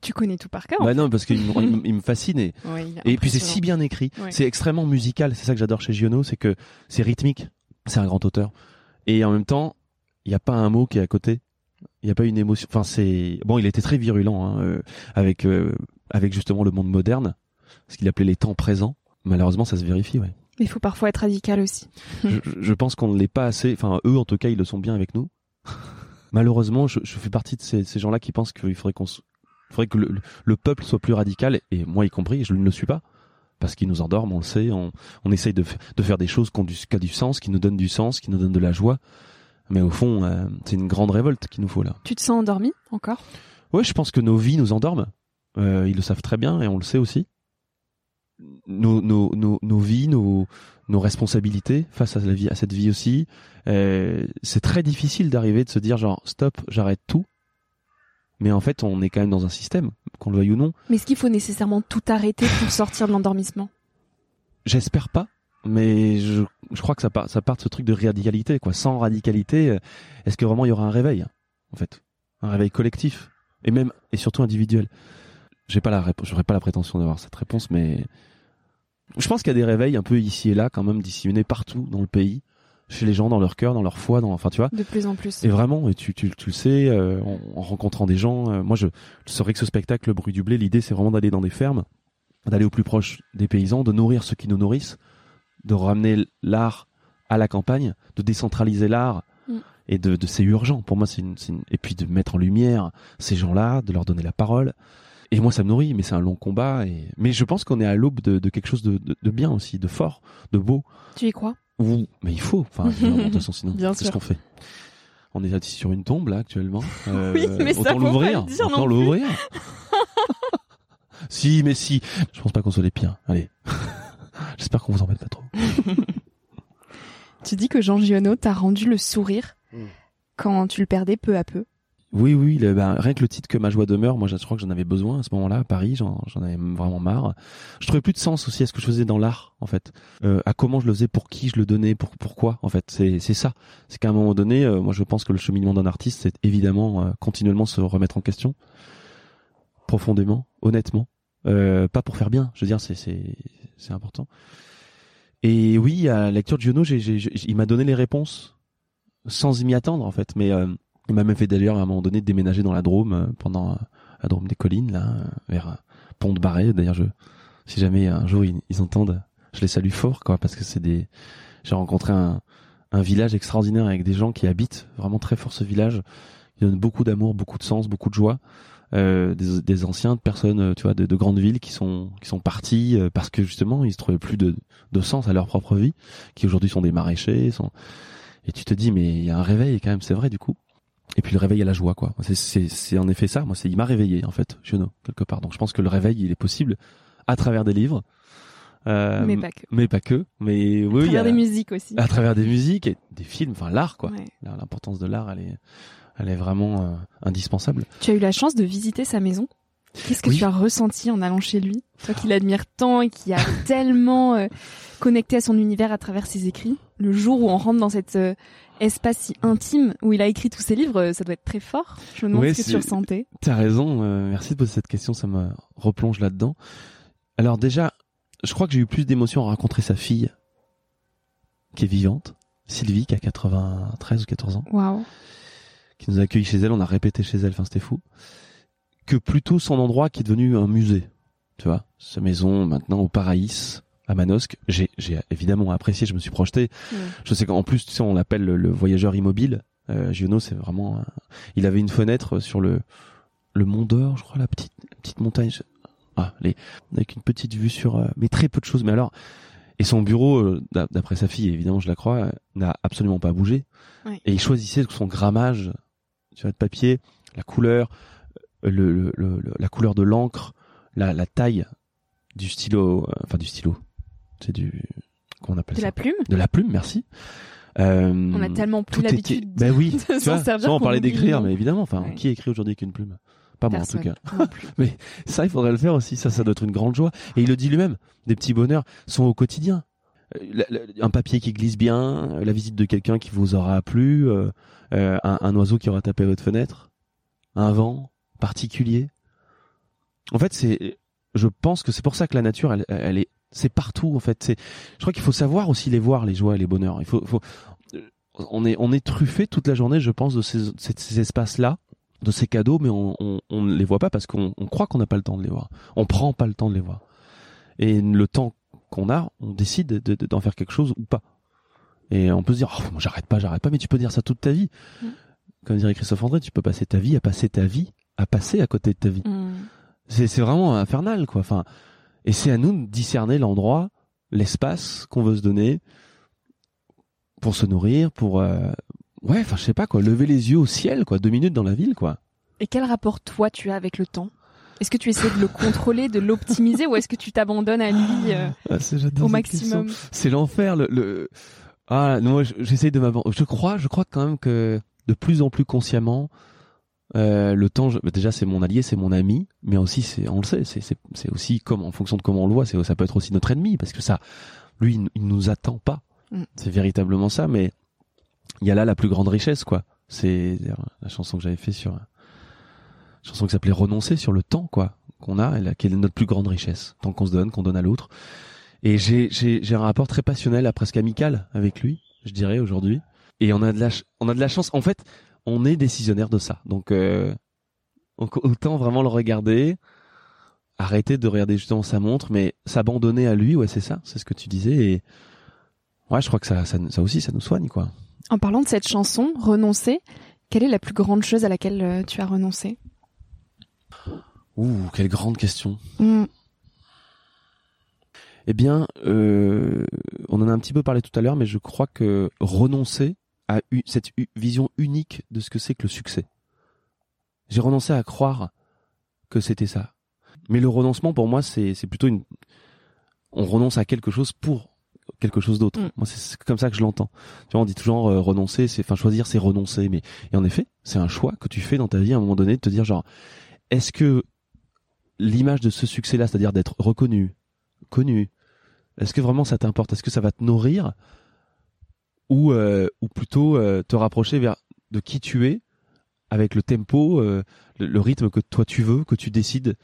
Tu connais tout par cœur. Bah non, parce qu'il me, fascine et, et puis c'est si bien écrit. C'est extrêmement musical. C'est ça que j'adore chez Giono, c'est que c'est rythmique. C'est un grand auteur. Et en même temps, il n'y a pas un mot qui est à côté. Il n'y a pas une émotion. Enfin, c'est bon. Il était très virulent hein, euh, avec euh, avec justement le monde moderne, ce qu'il appelait les temps présents. Malheureusement, ça se vérifie, ouais. Mais il faut parfois être radical aussi. je, je pense qu'on ne l'est pas assez. Enfin, eux, en tout cas, ils le sont bien avec nous malheureusement, je, je, fais partie de ces, ces gens-là qui pensent qu'il faudrait qu'on, faudrait que le, le, peuple soit plus radical, et moi y compris, je ne le suis pas, parce qu'il nous endorme, on le sait, on, on essaye de, de faire des choses qui ont du, qui du sens, qui nous donnent du sens, qui nous donnent de la joie, mais au fond, euh, c'est une grande révolte qu'il nous faut là. Tu te sens endormi encore? Ouais, je pense que nos vies nous endorment. Euh, ils le savent très bien et on le sait aussi. Nos, nos, nos, nos vies, nos, nos responsabilités face à la vie, à cette vie aussi. Euh, c'est très difficile d'arriver de se dire genre stop, j'arrête tout. Mais en fait, on est quand même dans un système, qu'on le veuille ou non. Mais est-ce qu'il faut nécessairement tout arrêter pour sortir de l'endormissement? J'espère pas. mais je, je crois que ça part, ça part de ce truc de radicalité, quoi. Sans radicalité, euh, est-ce que vraiment il y aura un réveil, en fait, un réveil collectif et même et surtout individuel? J'ai pas la réponse, j'aurais pas la prétention d'avoir cette réponse, mais je pense qu'il y a des réveils un peu ici et là, quand même disséminés partout dans le pays, chez les gens, dans leur cœur, dans leur foi, dans, enfin, tu vois. De plus en plus. Et vraiment, et tu, tu, tu le sais, euh, en, en rencontrant des gens. euh, moi, je, je saurais que ce spectacle, le bruit du blé, l'idée, c'est vraiment d'aller dans des fermes, d'aller au plus proche des paysans, de nourrir ceux qui nous nourrissent, de ramener l'art à la campagne, de décentraliser l'art. Mm. Et de, de c'est urgent. Pour moi, c'est une, c'est une- et puis de mettre en lumière ces gens-là, de leur donner la parole. Et moi, ça me nourrit, mais c'est un long combat. Et... Mais je pense qu'on est à l'aube de, de quelque chose de, de, de bien aussi, de fort, de beau. Tu y crois? Ou, mais il faut. Enfin, de toute façon, sinon, qu'est-ce sûr. qu'on fait? On est assis sur une tombe là actuellement. Euh, Oui, mais ça, autant l'ouvrir. Autant l'ouvrir. si, mais si. Je pense pas qu'on soit les pires. Allez. J'espère qu'on vous embête pas trop. Tu dis que Jean Giono t'a rendu le sourire Mm. quand tu le perdais peu à peu. Oui, oui, le- ben, rien que le titre que ma joie demeure, moi je crois que j'en avais besoin à ce moment-là à Paris, j'en avais vraiment marre. Je trouvais plus de sens aussi à ce que je faisais dans l'art, en fait, euh, à comment je le faisais, pour qui je le donnais, pour pourquoi, en fait, c'est ça. C'est qu'à un moment donné, euh, moi je pense que le cheminement d'un artiste, c'est évidemment euh, continuellement se remettre en question, profondément, honnêtement, euh, pas pour faire bien. Je veux dire, c'est important. Et oui, à la lecture de Giono, il m'a donné les réponses sans y m'y attendre, en fait, mais euh, il m'a même fait d'ailleurs à un moment donné déménager dans la Drôme euh, pendant euh, la Drôme des collines là euh, vers Pont de Barré. D'ailleurs, je si jamais un jour ils, entendent, je les salue fort quoi parce que c'est des j'ai rencontré un un village extraordinaire avec des gens qui habitent vraiment très fort ce village. Ils donnent beaucoup d'amour, beaucoup de sens, beaucoup de joie. Euh, des, des anciens, de personnes, tu vois, de, de grandes villes qui sont qui sont partis euh, parce que justement ils se trouvaient plus de, de sens à leur propre vie, qui aujourd'hui sont des maraîchers, sont et tu te dis mais il y a un réveil quand même, c'est vrai du coup. Et puis le réveil à la joie, quoi. C'est, c'est, c'est en effet ça. Moi, c'est, il m'a réveillé, en fait, Giono, quelque part. Donc je pense que le réveil, il est possible à travers des livres. Euh, mais pas que. mais pas que. Mais oui, à il y travers a- des musiques aussi. à travers des musiques et des films, enfin l'art, quoi. Ouais. L'importance de l'art, elle est, elle est vraiment euh, indispensable. Tu as eu la chance de visiter sa maison? Qu'est-ce que Oui. tu as ressenti en allant chez lui? Toi qui l'admires tant et qui a tellement euh, connecté à son univers à travers ses écrits. Le jour où on rentre dans cet euh, espace si intime où il a écrit tous ses livres, euh, ça doit être très fort. Je me demande Ouais, ce que tu ressentais. T'as raison. euh, merci de poser cette question. Ça me replonge là-dedans. Alors déjà, je crois que j'ai eu plus d'émotions à rencontrer sa fille, qui est vivante, Sylvie, qui a 93 ou 14 ans. Waouh. qui nous a accueillis chez elle, on a répété chez elle, enfin c'était fou, que plutôt son endroit qui est devenu un musée. Tu vois, sa maison maintenant au Paraïs, à Manosque. J'ai, j'ai évidemment apprécié, je me suis projeté. Ouais. Je sais qu'en plus, tu sais, on l'appelle le, le voyageur immobile. Euh, Giono, c'est vraiment... un- Il avait une fenêtre sur le, le Mont d'Or, je crois, la petite, la petite montagne. Ah, les, avec une petite vue sur... euh, mais très peu de choses. Mais alors... Et son bureau, euh, d'a- d'après sa fille, évidemment, je la crois, euh, n'a absolument pas bougé. Ouais. Et il choisissait son grammage, tu vois, de papier, la couleur, le, le- la couleur de l'encre, la, la taille du stylo, euh, enfin du stylo, c'est du, comment on appelle De ça la plume De la plume, merci. Euh, On a tellement plus tout était- l'habitude Ben oui, de tu vois, servir on qu'on parlait d'écrire, mais évidemment, enfin, Ouais. qui écrit aujourd'hui avec une plume? Pas moi en tout cas. Plus. Ça, il faudrait le faire aussi. Ça, ça doit être une grande joie. Et il le dit lui-même. Des petits bonheurs sont au quotidien. Euh, un papier qui glisse bien, euh, la visite de quelqu'un qui vous aura plu, euh, un, un oiseau qui aura tapé à votre fenêtre, un vent particulier. En fait, c'est, je pense que c'est pour ça que la nature, elle, elle est, c'est partout en fait. C'est, je crois qu'il faut savoir aussi les voir, les joies et les bonheurs. Il faut, faut, euh, on est, on est truffé toute la journée, je pense, de ces, ces, ces espaces-là, de ces cadeaux, mais on, on, on ne les voit pas parce qu'on on croit qu'on n'a pas le temps de les voir. On prend pas le temps de les voir. Et le temps qu'on a, on décide de- de- d'en faire quelque chose ou pas. Et on peut se dire, oh, j'arrête pas, j'arrête pas, mais tu peux dire ça toute ta vie. Mm. Comme dirait Christophe André, tu peux passer ta vie à passer ta vie à passer à côté de ta vie. Hmm. C'est vraiment infernal, quoi. Enfin, et c'est à nous de discerner l'endroit, l'espace qu'on veut se donner pour se nourrir, pour euh, ouais, enfin je sais pas quoi, lever les yeux au ciel, quoi, deux minutes dans la ville, quoi. Et quel rapport toi tu as avec le temps? Est-ce que tu essaies de le contrôler, de l'optimiser ou est-ce que tu t'abandonnes à lui euh, Ah, au maximum? C'est l'enfer. Le, le... Ah, non, moi, je- j'essaye de m'abandonner. Je crois, je crois quand même que de plus en plus consciemment, euh, le temps, je- bah, déjà, c'est mon allié, c'est mon ami, mais aussi, c'est, on le sait, c'est, c'est, c'est aussi comme, en fonction de comment on le voit, c'est, ça peut être aussi notre ennemi, parce que ça, lui, il, il nous attend pas. Mm. C'est véritablement ça, mais il y a là la plus grande richesse, quoi. C'est la chanson que j'avais fait sur, la chanson qui s'appelait Renoncer sur le temps, quoi, qu'on a, et qui est notre plus grande richesse, tant qu'on se donne, qu'on donne à l'autre. Et j'ai, j'ai, j'ai un rapport très passionnel, à presque amical avec lui, je dirais aujourd'hui. Et on a de la, on a de la chance. En fait, on est décisionnaire de ça. Donc, euh, donc autant vraiment le regarder, arrêter de regarder justement sa montre, mais s'abandonner à lui, ouais, c'est ça, c'est ce que tu disais. Et ouais, je crois que ça, ça, ça aussi, ça nous soigne, quoi. En parlant de cette chanson, renoncer, quelle est la plus grande chose à laquelle euh, tu as renoncé? Ouh, quelle grande question. Mm. Eh bien, euh, on en a un petit peu parlé tout à l'heure, mais je crois que renoncer cette vision unique de ce que c'est que le succès. J'ai renoncé à croire que c'était ça. Mais le renoncement, pour moi, c'est plutôt une. On renonce à quelque chose pour quelque chose d'autre. Mm. Moi, c'est- c'est comme ça que je l'entends. Tu vois, on dit toujours euh, renoncer, c'est, enfin, choisir, c'est renoncer. Mais et en effet, c'est un choix que tu fais dans ta vie à un moment donné de te dire genre, est-ce que l'image de ce succès-là, c'est-à-dire d'être reconnu, connu, est-ce que vraiment ça t'importe? Est-ce que ça va te nourrir? Ou euh, ou plutôt euh, te rapprocher de qui tu es avec le tempo, euh, le, rythme que toi tu veux, que tu décides,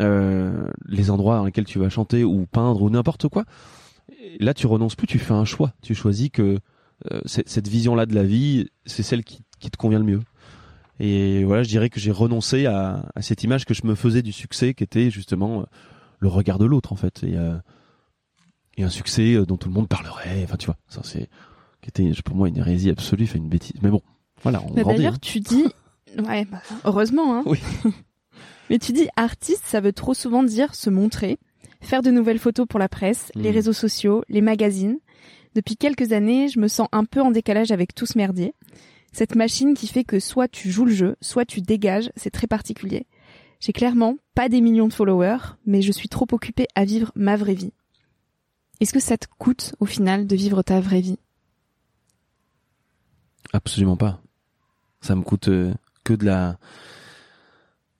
les endroits dans lesquels tu vas chanter ou peindre ou n'importe quoi. Là, tu renonces plus, tu fais un choix. Tu choisis que cette vision-là de la vie, c'est celle qui, te convient le mieux. Et voilà, je dirais que j'ai renoncé à, cette image que je me faisais du succès, qui était justement le regard de l'autre en fait, et, et un succès dont tout le monde parlerait. Enfin, tu vois, ça c'est qui était pour moi une hérésie absolue, fait une bêtise. Mais bon, voilà, on. D'ailleurs, hein. tu dis, ouais, bah, heureusement, hein. Oui. Mais tu dis artiste, ça veut trop souvent dire se montrer, faire de nouvelles photos pour la presse, les Mm. réseaux sociaux, les magazines. Depuis quelques années, je me sens un peu en décalage avec tout ce merdier. Cette machine qui fait que soit tu joues le jeu, soit tu dégages, c'est très particulier. J'ai clairement pas des millions de followers, mais je suis trop occupée à vivre ma vraie vie. Est-ce que ça te coûte au final de vivre ta vraie vie? Absolument pas. Ça me coûte euh, que de la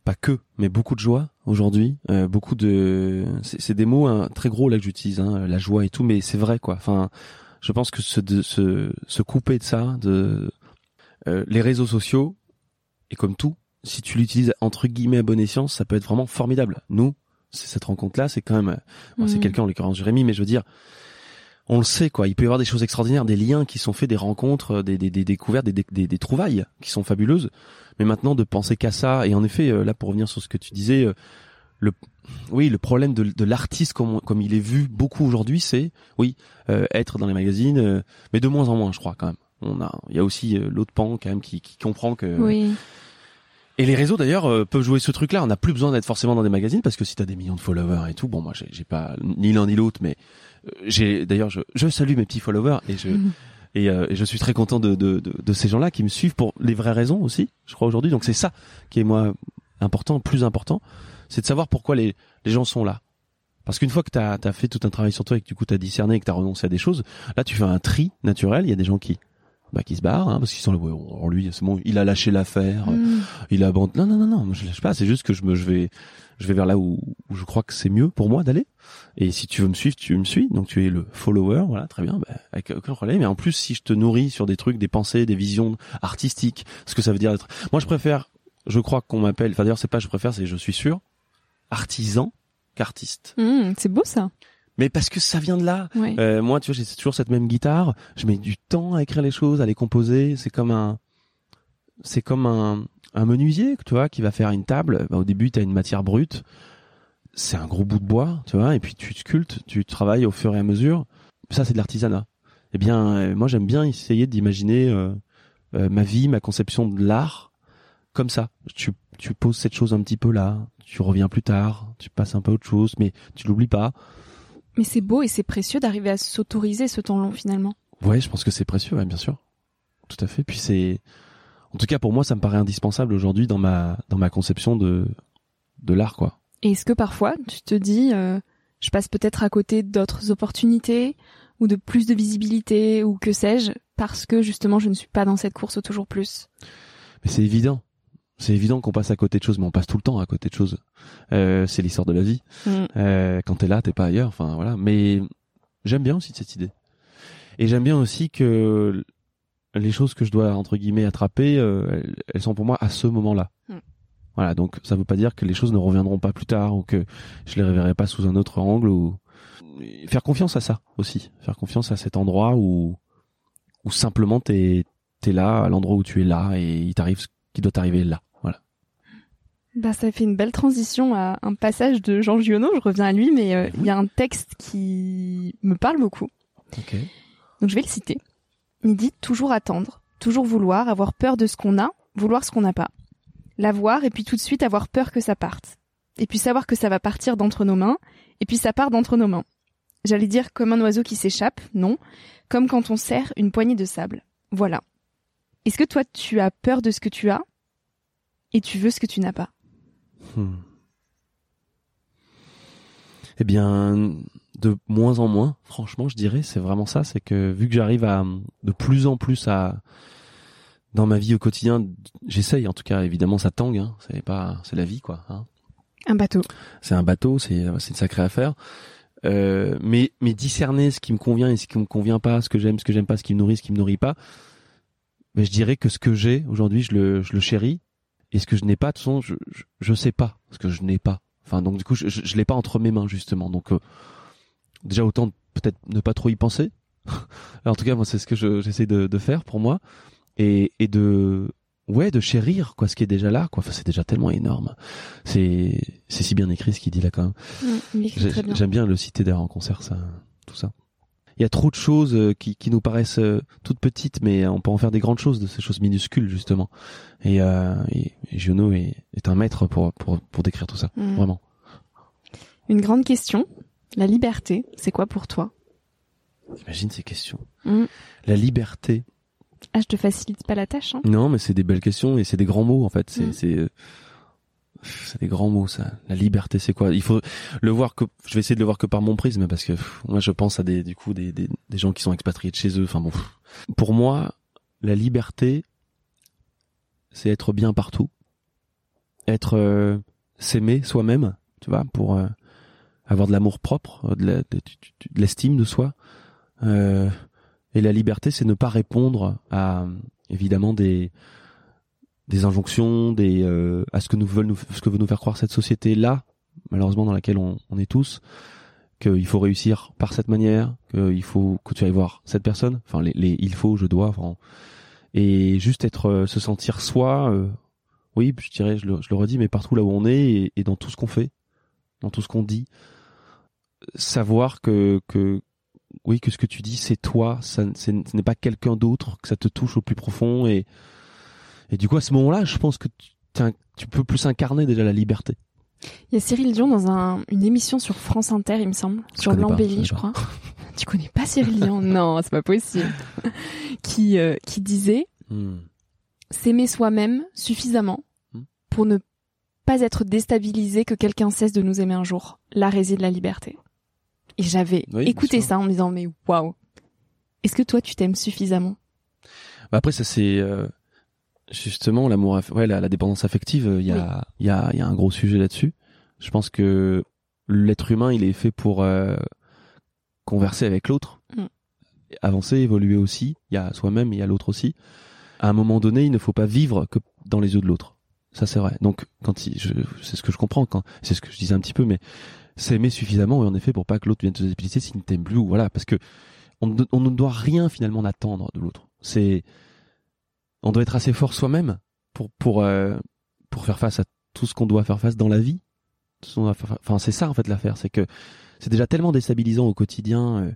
pas que, mais beaucoup de joie aujourd'hui, euh, beaucoup de c'est des mots hein, très gros là que j'utilise hein, la joie et tout mais c'est vrai quoi. Enfin, je pense que se de, se se couper de ça de euh, les réseaux sociaux et comme tout, si tu l'utilises entre guillemets à bon escient, ça peut être vraiment formidable. Nous, c'est cette rencontre là, c'est quand même Bon, c'est Mhm. quelqu'un en l'occurrence Jérémy, mais je veux dire, on le sait quoi. Il peut y avoir des choses extraordinaires, des liens qui sont faits, des rencontres, des, découvertes, des, trouvailles qui sont fabuleuses. Mais maintenant de penser qu'à ça, et en effet, euh, là pour revenir sur ce que tu disais, euh, le oui, le problème de, l'artiste comme, il est vu beaucoup aujourd'hui, c'est oui euh, être dans les magazines, mais de moins en moins, je crois quand même. On a, il y a aussi l'autre pan quand même qui, qui comprend que Oui. Et les réseaux d'ailleurs euh, peuvent jouer ce truc-là. On n'a plus besoin d'être forcément dans des magazines parce que si t'as des millions de followers et tout, bon moi j'ai pas ni l'un ni l'autre, mais euh, j'ai d'ailleurs je, je salue mes petits followers et je et, euh, et je suis très content de, de, de, de ces gens-là qui me suivent pour les vraies raisons aussi. Je crois aujourd'hui. Donc c'est ça qui est moi important, plus important, c'est de savoir pourquoi les les gens sont là. Parce qu'une fois que t'as as fait tout un travail sur toi et que du coup t'as discerné et que t'as renoncé à des choses, là tu fais un tri naturel. Il y a des gens qui bah, qui se barrent hein, parce qu'ils sont là. Ouais, oh, lui c'est bon, il a lâché l'affaire Mm. il abandonne. Non, non, non, non, moi, je lâche pas. C'est juste que je me, je vais, je vais vers là où, où je crois que c'est mieux pour moi d'aller. Et si tu veux me suivre, tu me suis. Donc tu es le follower, voilà, très bien, bah, avec aucun problème. Mais en plus, si je te nourris sur des trucs, des pensées, des visions artistiques, ce que ça veut dire être. Moi, je préfère. Je crois qu'on m'appelle. Enfin, d'ailleurs, c'est pas je préfère, c'est je suis sûr, artisan qu'artiste. Mm, c'est beau ça. Mais parce que ça vient de là. Ouais. Euh, moi, tu vois, j'ai toujours cette même guitare. Je mets du temps à écrire les choses, à les composer. C'est comme un, c'est comme un, un menuisier, tu vois, qui va faire une table. Bah, au début, tu as une matière brute. C'est un gros bout de bois, tu vois, et puis tu sculptes, tu travailles au fur et à mesure. Ça, c'est de l'artisanat. Eh bien, euh, moi, j'aime bien essayer d'imaginer euh, ma vie, ma conception de l'art comme ça. Tu, tu poses cette chose un petit peu là, tu reviens plus tard, tu passes un peu à autre chose, mais tu l'oublies pas. Mais c'est beau et c'est précieux d'arriver à s'autoriser ce temps long finalement. Ouais, je pense que c'est précieux, ouais, bien sûr. Tout à fait. Puis c'est, en tout cas pour moi, ça me paraît indispensable aujourd'hui dans ma dans ma conception de de l'art, quoi. Et est-ce que parfois tu te dis, euh, je passe peut-être à côté d'autres opportunités ou de plus de visibilité ou que sais-je parce que justement je ne suis pas dans cette course au toujours plus? Mais c'est évident. C'est évident qu'on passe à côté de choses, mais on passe tout le temps à côté de choses. Euh, c'est l'histoire de la vie. Mm. Euh, quand t'es là, t'es pas ailleurs. Enfin voilà. Mais j'aime bien aussi cette idée. Et j'aime bien aussi que les choses que je dois entre guillemets attraper, euh, elles, sont pour moi à ce moment-là. Mm. Voilà, donc ça veut pas dire que les choses ne reviendront pas plus tard ou que je les reverrai pas sous un autre angle ou faire confiance à ça aussi, faire confiance à cet endroit où où simplement t'es t'es là à l'endroit où tu es là et il t'arrive ce qui doit t'arriver là. Bah ça fait une belle transition à un passage de Jean Giono. Je reviens à lui, mais euh, il y a un texte qui me parle beaucoup. Ok. Donc je vais le citer. Il dit toujours attendre, toujours vouloir, avoir peur de ce qu'on a, vouloir ce qu'on n'a pas. L'avoir et puis tout de suite avoir peur que ça parte. Et puis savoir que ça va partir d'entre nos mains, et puis ça part d'entre nos mains. J'allais dire comme un oiseau qui s'échappe, non, comme quand on serre une poignée de sable. Voilà. Est-ce que toi tu as peur de ce que tu as? Et tu veux ce que tu n'as pas hmm. Eh bien, de moins en moins, franchement, je dirais, c'est vraiment ça. C'est que vu que j'arrive à de plus en plus à dans ma vie au quotidien, j'essaye. En tout cas, évidemment, ça tangue. Hein, c'est pas, c'est la vie, quoi. Hein. Un bateau. C'est un bateau. C'est c'est une sacrée affaire. Euh, mais mais discerner ce qui me convient et ce qui me convient pas, ce que j'aime, ce que j'aime pas, ce qui me nourrit, ce qui me nourrit pas. Mais je dirais que ce que j'ai aujourd'hui, je le je le chéris. Et ce que je n'ai pas, de toute façon, je, je, je sais pas ce que je n'ai pas. Enfin, donc du coup, je, je, l'ai pas entre mes mains justement. Donc euh, déjà autant peut-être ne pas trop y penser. en tout cas, moi, c'est ce que j'essaie de, de, faire pour moi. Et, et de ouais de chérir quoi ce qui est déjà là quoi. Enfin, c'est déjà tellement énorme. C'est c'est si bien écrit ce qu'il dit là quand même. Mmh, j'aime bien le citer d'ailleurs en concert ça tout ça il y a trop de choses euh, qui, qui nous paraissent euh, toutes petites mais on peut en faire des grandes choses de ces choses minuscules justement et, euh, et, Giono est, est, un maître pour, pour, pour décrire tout ça mmh. vraiment une grande question la liberté, c'est quoi pour toi? Imagine ces questions. Mm. La liberté. Ah, je te facilite pas la tâche. Hein non, mais c'est des belles questions et c'est des grands mots en fait. C'est mm. C'est des grands mots ça. La liberté, c'est quoi? Il faut le voir que je vais essayer de le voir que par mon prisme parce que moi je pense à des du coup des, des, des gens qui sont expatriés de chez eux. Enfin bon, pour moi, la liberté, c'est être bien partout, être euh, s'aimer soi-même, tu vois, pour euh, avoir de l'amour propre, euh, de l'estime de, soi. Euh, et la liberté, c'est ne pas répondre à évidemment des des injonctions, des euh, à ce que nous veulent ce que veut nous faire croire cette société là, malheureusement dans laquelle on, est tous, qu'il faut réussir par cette manière, qu'il faut que tu ailles voir cette personne, enfin les, les il faut, je dois, et juste être euh, se sentir soi. Euh, oui, je dirais, je le, je redis, mais partout là où on est et, et dans tout ce qu'on fait, dans tout ce qu'on dit, savoir que que oui que ce que tu dis c'est toi, ça ce n'est pas quelqu'un d'autre, que ça te touche au plus profond et et du coup à ce moment-là, je pense que tu, tu peux plus incarner déjà la liberté. Il y a Cyril Dion dans un, une émission sur France Inter, il me semble, sur l'embellie, je crois. tu connais pas Cyril Dion? Non, c'est pas possible. qui euh, qui disait hmm. s'aimer soi-même suffisamment hmm. pour ne pas être déstabilisé que quelqu'un cesse de nous aimer un jour. Là réside la liberté. Et j'avais écouté ça en me disant mais waouh. Est-ce que toi tu t'aimes suffisamment? Bah Après ça c'est euh, justement l'amour ouais la, dépendance affective, il y a il y a il y a un gros sujet là-dessus. Je pense que l'être humain, il est fait pour euh, converser avec l'autre, mm. avancer, évoluer aussi, il y a soi-même, il y a l'autre aussi. À un moment donné, il ne faut pas vivre que dans les yeux de l'autre. Ça c'est vrai. Donc quand il, je, c'est ce que je comprends quand c'est ce que je disais un petit peu mais s'aimer suffisamment, et en effet, pour pas que l'autre vienne te déstabiliser s'il ne t'aime plus, ou voilà, parce que on, ne doit rien finalement attendre de l'autre. C'est, on doit être assez fort soi-même pour pour euh, pour faire face à tout ce qu'on doit faire face dans la vie. Enfin, c'est ça en fait l'affaire, c'est que c'est déjà tellement déstabilisant au quotidien, euh,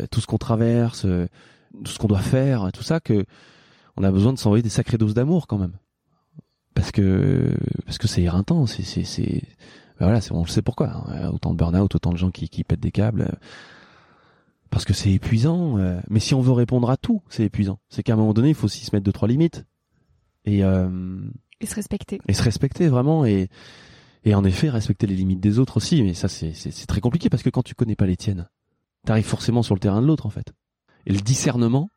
euh, tout ce qu'on traverse, tout ce qu'on doit faire, tout ça que on a besoin de s'envoyer des sacrées doses d'amour quand même, parce que parce que c'est éreintant, c'est c'est c'est ben voilà, on le sait pourquoi. Hein. Autant de burn-out, autant de gens qui, qui pètent des câbles. Parce que c'est épuisant. Euh. Mais si on veut répondre à tout, c'est épuisant. C'est qu'à un moment donné, il faut aussi se mettre deux trois limites. Et, euh, et se respecter. Et se respecter vraiment. Et, et en effet, respecter les limites des autres aussi. Mais ça, c'est, c'est, très compliqué parce que quand tu connais pas les tiennes, t'arrives forcément sur le terrain de l'autre en fait. Et le discernement,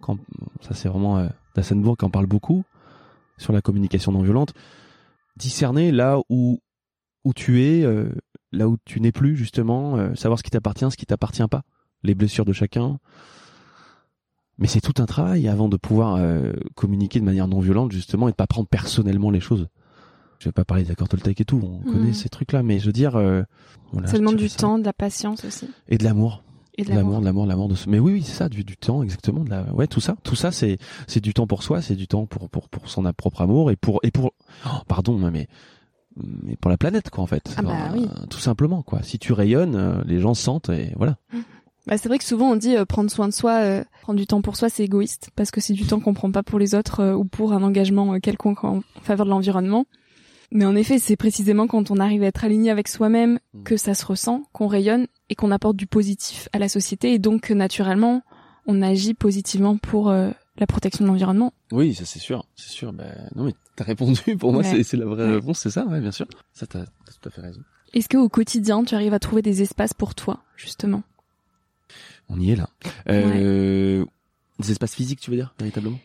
quand, ça c'est vraiment euh, Dassenbourg qui en parle beaucoup sur la communication non violente. Discerner là où où tu es, euh, là où tu n'es plus justement, euh, savoir ce qui t'appartient, ce qui t'appartient pas. Les blessures de chacun. Mais c'est tout un travail avant de pouvoir euh, communiquer de manière non violente justement et de pas prendre personnellement les choses. Je vais pas parler d'accords Toltec et tout, on Mhm. connaît ces trucs-là, mais je veux dire, euh, voilà, ça demande du ça. temps, de la patience aussi. et de l'amour, Et de l'amour, de l'amour, de l'amour de ce. Mais oui, oui, c'est ça, du, du temps, exactement, de la, ouais, tout ça, tout ça, c'est, c'est du temps pour soi, c'est du temps pour pour pour son propre amour et pour et pour, oh, pardon, mais mais pour la planète quoi en fait. Ah bah oui. Tout simplement quoi. Si tu rayonnes, euh, les gens sentent et voilà. Bah, c'est vrai que souvent on dit euh, prendre soin de soi, euh, prendre du temps pour soi, c'est égoïste parce que c'est du temps qu'on prend pas pour les autres euh, ou pour un engagement euh, quelconque en faveur de l'environnement. Mais en effet, c'est précisément quand on arrive à être aligné avec soi-même Mm. que ça se ressent, qu'on rayonne et qu'on apporte du positif à la société et donc que naturellement on agit positivement pour euh, la protection de l'environnement. Oui, ça c'est sûr, c'est sûr. Ben non mais t'as répondu. Pour moi, Ouais. c'est la vraie Ouais. réponse, c'est ça, ouais, bien sûr. Ça t'as t'as tout à fait raison. Est-ce que au quotidien tu arrives à trouver des espaces pour toi justement? On y est là. Euh, Des espaces physiques, tu veux dire, véritablement?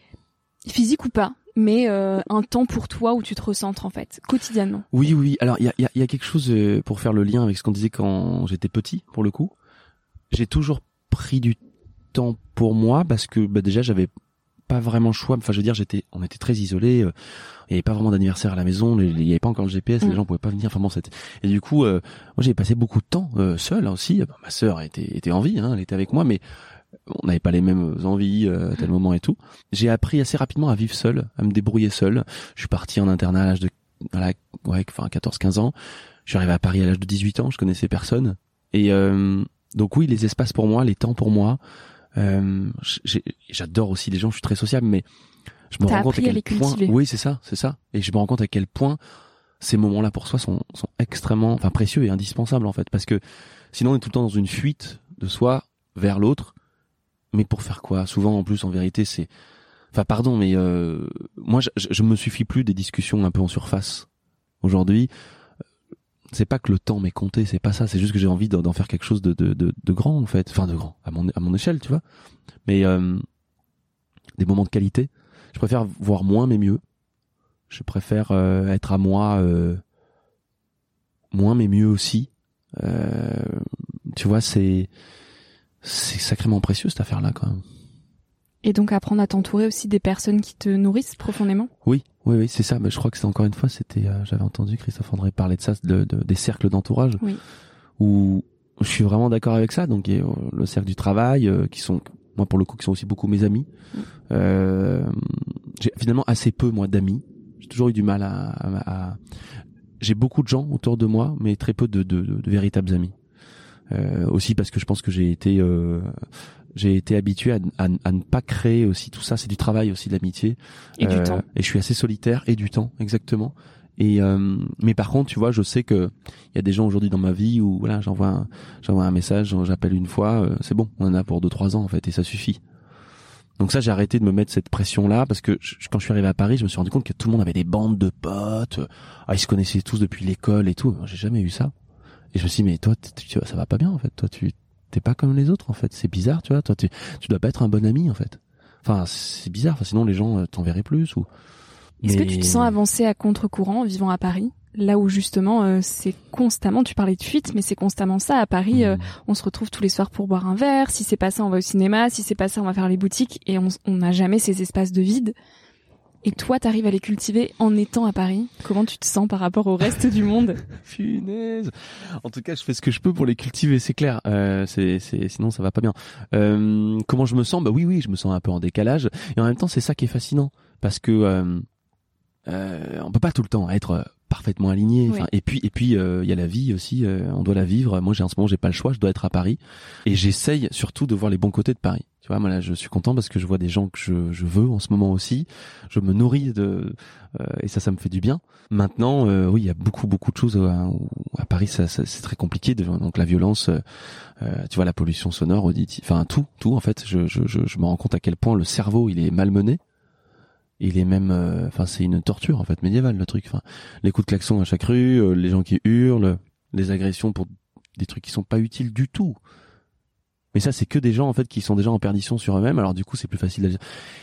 Physique ou pas, mais euh, un temps pour toi où tu te recentres en fait, quotidiennement. Oui, oui. Alors, il y a, y, a, y a quelque chose euh, pour faire le lien avec ce qu'on disait quand j'étais petit, pour le coup. J'ai toujours pris du temps pour moi parce que bah, déjà j'avais pas vraiment le choix. Enfin, je veux dire, j'étais, on était très isolés. euh, Il y avait pas vraiment d'anniversaire à la maison. Il y avait pas encore le GPS. Mm. Les gens pouvaient pas venir. Enfin bon, c'était. Et du coup, euh, moi, j'ai passé beaucoup de temps euh, seul aussi. Bah, ma sœur était, était en vie. Hein, elle était avec moi, mais on n'avait pas les mêmes envies euh, à tel moment et tout. J'ai appris assez rapidement à vivre seul, à me débrouiller seul. Je suis parti en internat à l'âge de à la, ouais, enfin 14-15 ans. Je suis arrivé à Paris à l'âge de 18 ans, je connaissais personne. Et euh, donc oui, les espaces pour moi, les temps pour moi. Euh, J'adore aussi les gens, je suis très sociable, mais je me rends compte à quel point. Oui, c'est ça, c'est ça. Et je me rends compte à quel point ces moments-là pour soi sont, sont extrêmement, enfin précieux et indispensables en fait, parce que sinon on est tout le temps dans une fuite de soi vers l'autre. Mais pour faire quoi? Souvent, en plus, en vérité, c'est. Enfin, pardon, mais euh, moi, je, je, je me suffis plus des discussions un peu en surface. Aujourd'hui, c'est pas que le temps m'est compté, c'est pas ça. C'est juste que j'ai envie d'en faire quelque chose de, de, de, de grand, en fait. Enfin, de grand, à mon, à mon échelle, tu vois. Mais euh, des moments de qualité. Je préfère voir moins, mais mieux. Je préfère euh, être à moi euh, moins, mais mieux aussi. Euh, tu vois, c'est c'est sacrément précieux cette affaire-là, quand même. Et donc apprendre à t'entourer aussi des personnes qui te nourrissent profondément? Oui, oui, oui, c'est ça. Mais je crois que c'est encore une fois, c'était, euh, j'avais entendu Christophe André parler de ça, de, de- des cercles d'entourage, Oui. où je suis vraiment d'accord avec ça. Donc, il y a, euh, le cercle du travail, euh, qui sont, moi pour le coup, qui sont aussi beaucoup mes amis. Mm. Euh, j'ai finalement assez peu moi d'amis. J'ai toujours eu du mal à, à- à- j'ai beaucoup de gens autour de moi, mais très peu de, de, de- de véritables amis. Euh, aussi parce que je pense que j'ai été euh, j'ai été habitué à, à- à ne pas créer aussi tout ça c'est du travail aussi l'amitié Et du euh, temps. Et je suis assez solitaire et du temps, exactement. Et euh, mais par contre, tu vois, je sais que il y a des gens aujourd'hui dans ma vie où voilà, j'envoie un, j'envoie un message, j'appelle une fois, euh, c'est bon, on en a pour deux trois ans en fait et ça suffit. Donc ça, j'ai arrêté de me mettre cette pression là parce que je- quand je suis arrivé à Paris, je me suis rendu compte que tout le monde avait des bandes de potes, ah ils se connaissaient tous depuis l'école et tout. J'ai jamais eu ça. Et je me suis dit mais toi, tu ça va pas bien en fait. Toi, tu t'es pas comme les autres en fait. C'est bizarre, tu vois. Toi, tu tu dois pas être un bon ami en fait. Enfin, c'est bizarre. Enfin, sinon les gens euh, t'enverraient plus ou. Est-ce que tu te sens avancer à contre-courant en vivant à Paris? Là où justement euh, c'est constamment, tu parlais de fuite, mais c'est constamment ça. À Paris, euh, Hmm. on se retrouve tous les soirs pour boire un verre. Si c'est pas ça, on va au cinéma. Si c'est pas ça, on va faire les boutiques. Et on on n'a jamais ces espaces de vide. Et toi, t'arrives à les cultiver en étant à Paris? Comment tu te sens par rapport au reste du monde? Punaise. En tout cas, je fais ce que je peux pour les cultiver, c'est clair. Euh, c'est, sinon, ça va pas bien. Euh, comment je me sens? Bah oui, oui, je me sens un peu en décalage. Et en même temps, c'est ça qui est fascinant, parce que euh, euh, on peut pas tout le temps être parfaitement aligné. Enfin. Et puis, et puis, euh, il y a la vie aussi. euh, on doit la vivre. Moi, j'ai en ce moment, j'ai pas le choix. Je dois être à Paris, et j'essaye surtout de voir les bons côtés de Paris. Tu vois, moi là, je suis content parce que je vois des gens que je, je veux en ce moment aussi. Je me nourris de, euh, et ça, ça me fait du bien. Maintenant, euh, oui, il y a beaucoup, beaucoup de choses à, à Paris. Ça, ça- c'est très compliqué. Donc la violence, euh, euh, tu vois, la pollution sonore, auditive, enfin tout, tout. En fait, je, je, je, je me rends compte à quel point le cerveau, il est malmené. Il est même, euh, enfin, c'est une torture en fait médiévale le truc. Enfin, les coups de klaxon à chaque rue, euh, les gens qui hurlent, les agressions pour des trucs qui sont pas utiles du tout. Mais ça, c'est que des gens en fait qui sont déjà en perdition sur eux-mêmes. Alors du coup, c'est plus facile d'agir.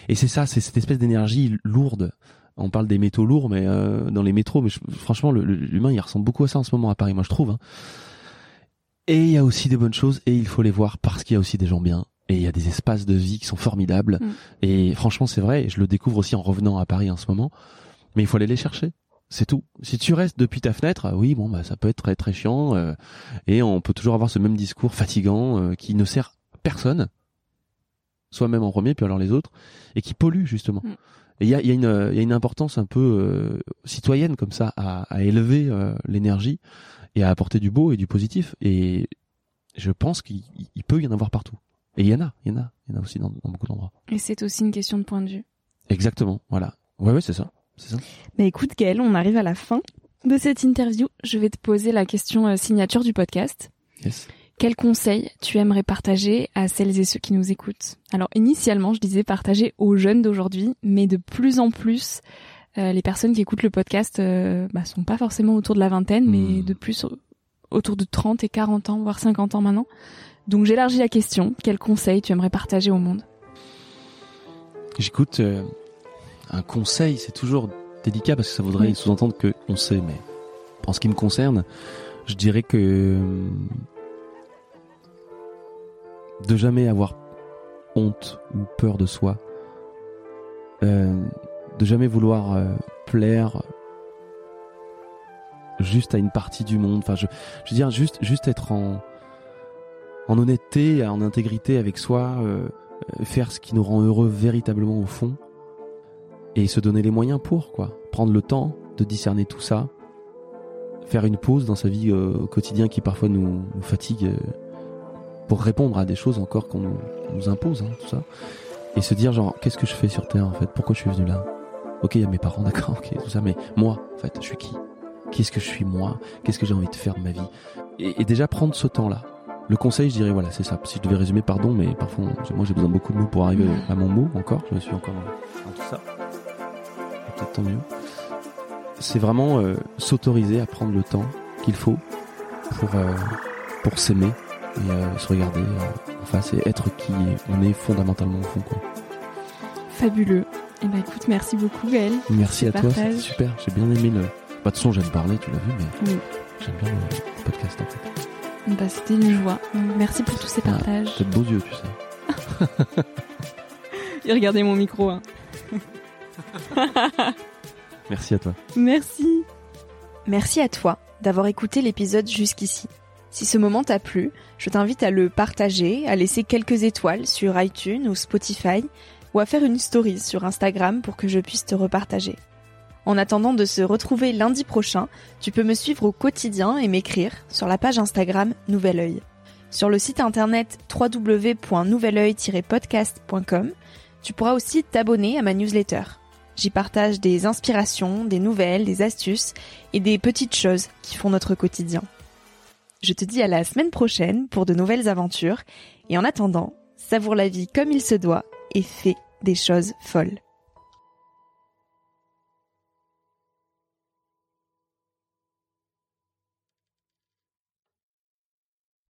Et c'est ça, c'est cette espèce d'énergie lourde. On parle des métaux lourds, mais euh, dans les métros, mais je- franchement, l'humain, il ressemble beaucoup à ça en ce moment à Paris, moi je trouve. hein. Et il y a aussi des bonnes choses et il faut les voir parce qu'il y a aussi des gens bien et il y a des espaces de vie qui sont formidables. Mm. Et franchement, c'est vrai, et je le découvre aussi en revenant à Paris en ce moment. Mais il faut aller les chercher. C'est tout. Si tu restes depuis ta fenêtre, oui, bon, bah, ça peut être très très chiant, euh, et on peut toujours avoir ce même discours fatigant euh, qui ne sert personne, soi-même en premier, puis alors les autres, et qui pollue justement. Mm. Et il y a, il y, a une- il y a une importance un peu euh, citoyenne comme ça à, à élever euh, l'énergie et à apporter du beau et du positif. Et je pense qu'il il peut y en avoir partout. Et il y en a, il y en a, il y en a aussi dans, dans beaucoup d'endroits. Et c'est aussi une question de point de vue. Exactement, voilà. Ouais, ouais, c'est ça, c'est ça. Mais écoute, Gaël, on arrive à la fin de cette interview. Je vais te poser la question euh, signature du podcast. Yes. Quel conseil tu aimerais partager à celles et ceux qui nous écoutent? Alors initialement, je disais partager aux jeunes d'aujourd'hui, mais de plus en plus, euh, les personnes qui écoutent le podcast euh, bah, sont pas forcément autour de la vingtaine, mais Hmm. de plus au- autour de 30 et 40 ans, voire 50 ans maintenant. Donc j'élargis la question. Quel conseil tu aimerais partager au monde? J'écoute euh, un conseil, c'est toujours délicat parce que ça voudrait Oui. sous-entendre que on sait, mais en ce qui me concerne, je dirais que euh, de jamais avoir honte ou peur de soi, euh, de jamais vouloir euh, plaire juste à une partie du monde. Enfin, je, je veux dire juste, juste être en en honnêteté, en intégrité avec soi. euh, faire ce qui nous rend heureux véritablement au fond et se donner les moyens pour quoi. Prendre le temps de discerner tout ça. Faire une pause dans sa vie euh, au quotidien qui parfois nous, nous fatigue euh, pour répondre à des choses encore qu'on nous, impose hein, tout ça. Et se dire genre qu'est-ce que je fais sur terre en fait? Pourquoi je suis venu là? Ok il y a mes parents d'accord ok tout ça mais moi en fait je suis qui? Qu'est-ce que je suis moi? Qu'est-ce que j'ai envie de faire de ma vie? Et, et déjà prendre ce temps là le conseil, je dirais, voilà, c'est ça. Si je devais résumer, pardon, mais parfois, moi, j'ai besoin de beaucoup de mots pour arriver à mon mot encore. Je suis encore dans, dans tout ça. Tant mieux. C'est vraiment euh, s'autoriser à prendre le temps qu'il faut pour, euh, pour s'aimer et euh, se regarder en face et être qui on est fondamentalement au fond. Quoi. Fabuleux. Et ben écoute, merci beaucoup Gaël. Merci à toi, c'était super. J'ai bien aimé le. Bah, de façon, j'aime parler, tu l'as vu, mais Oui. j'aime bien le podcast en fait. Bah, c'était une joie. Merci pour tous ces Ah, partages. T'as de beaux yeux, tu sais. Et regardez mon micro. hein. Merci à toi. Merci. Merci à toi d'avoir écouté l'épisode jusqu'ici. Si ce moment t'a plu, je t'invite à le partager, à laisser quelques étoiles sur iTunes ou Spotify, ou à faire une story sur Instagram pour que je puisse te repartager. En attendant de se retrouver lundi prochain, tu peux me suivre au quotidien et m'écrire sur la page Instagram Nouvel Oeil. Sur le site internet www.nouveloeil-podcast.com, tu pourras aussi t'abonner à ma newsletter. J'y partage des inspirations, des nouvelles, des astuces et des petites choses qui font notre quotidien. Je te dis à la semaine prochaine pour de nouvelles aventures et en attendant, savoure la vie comme il se doit et fais des choses folles.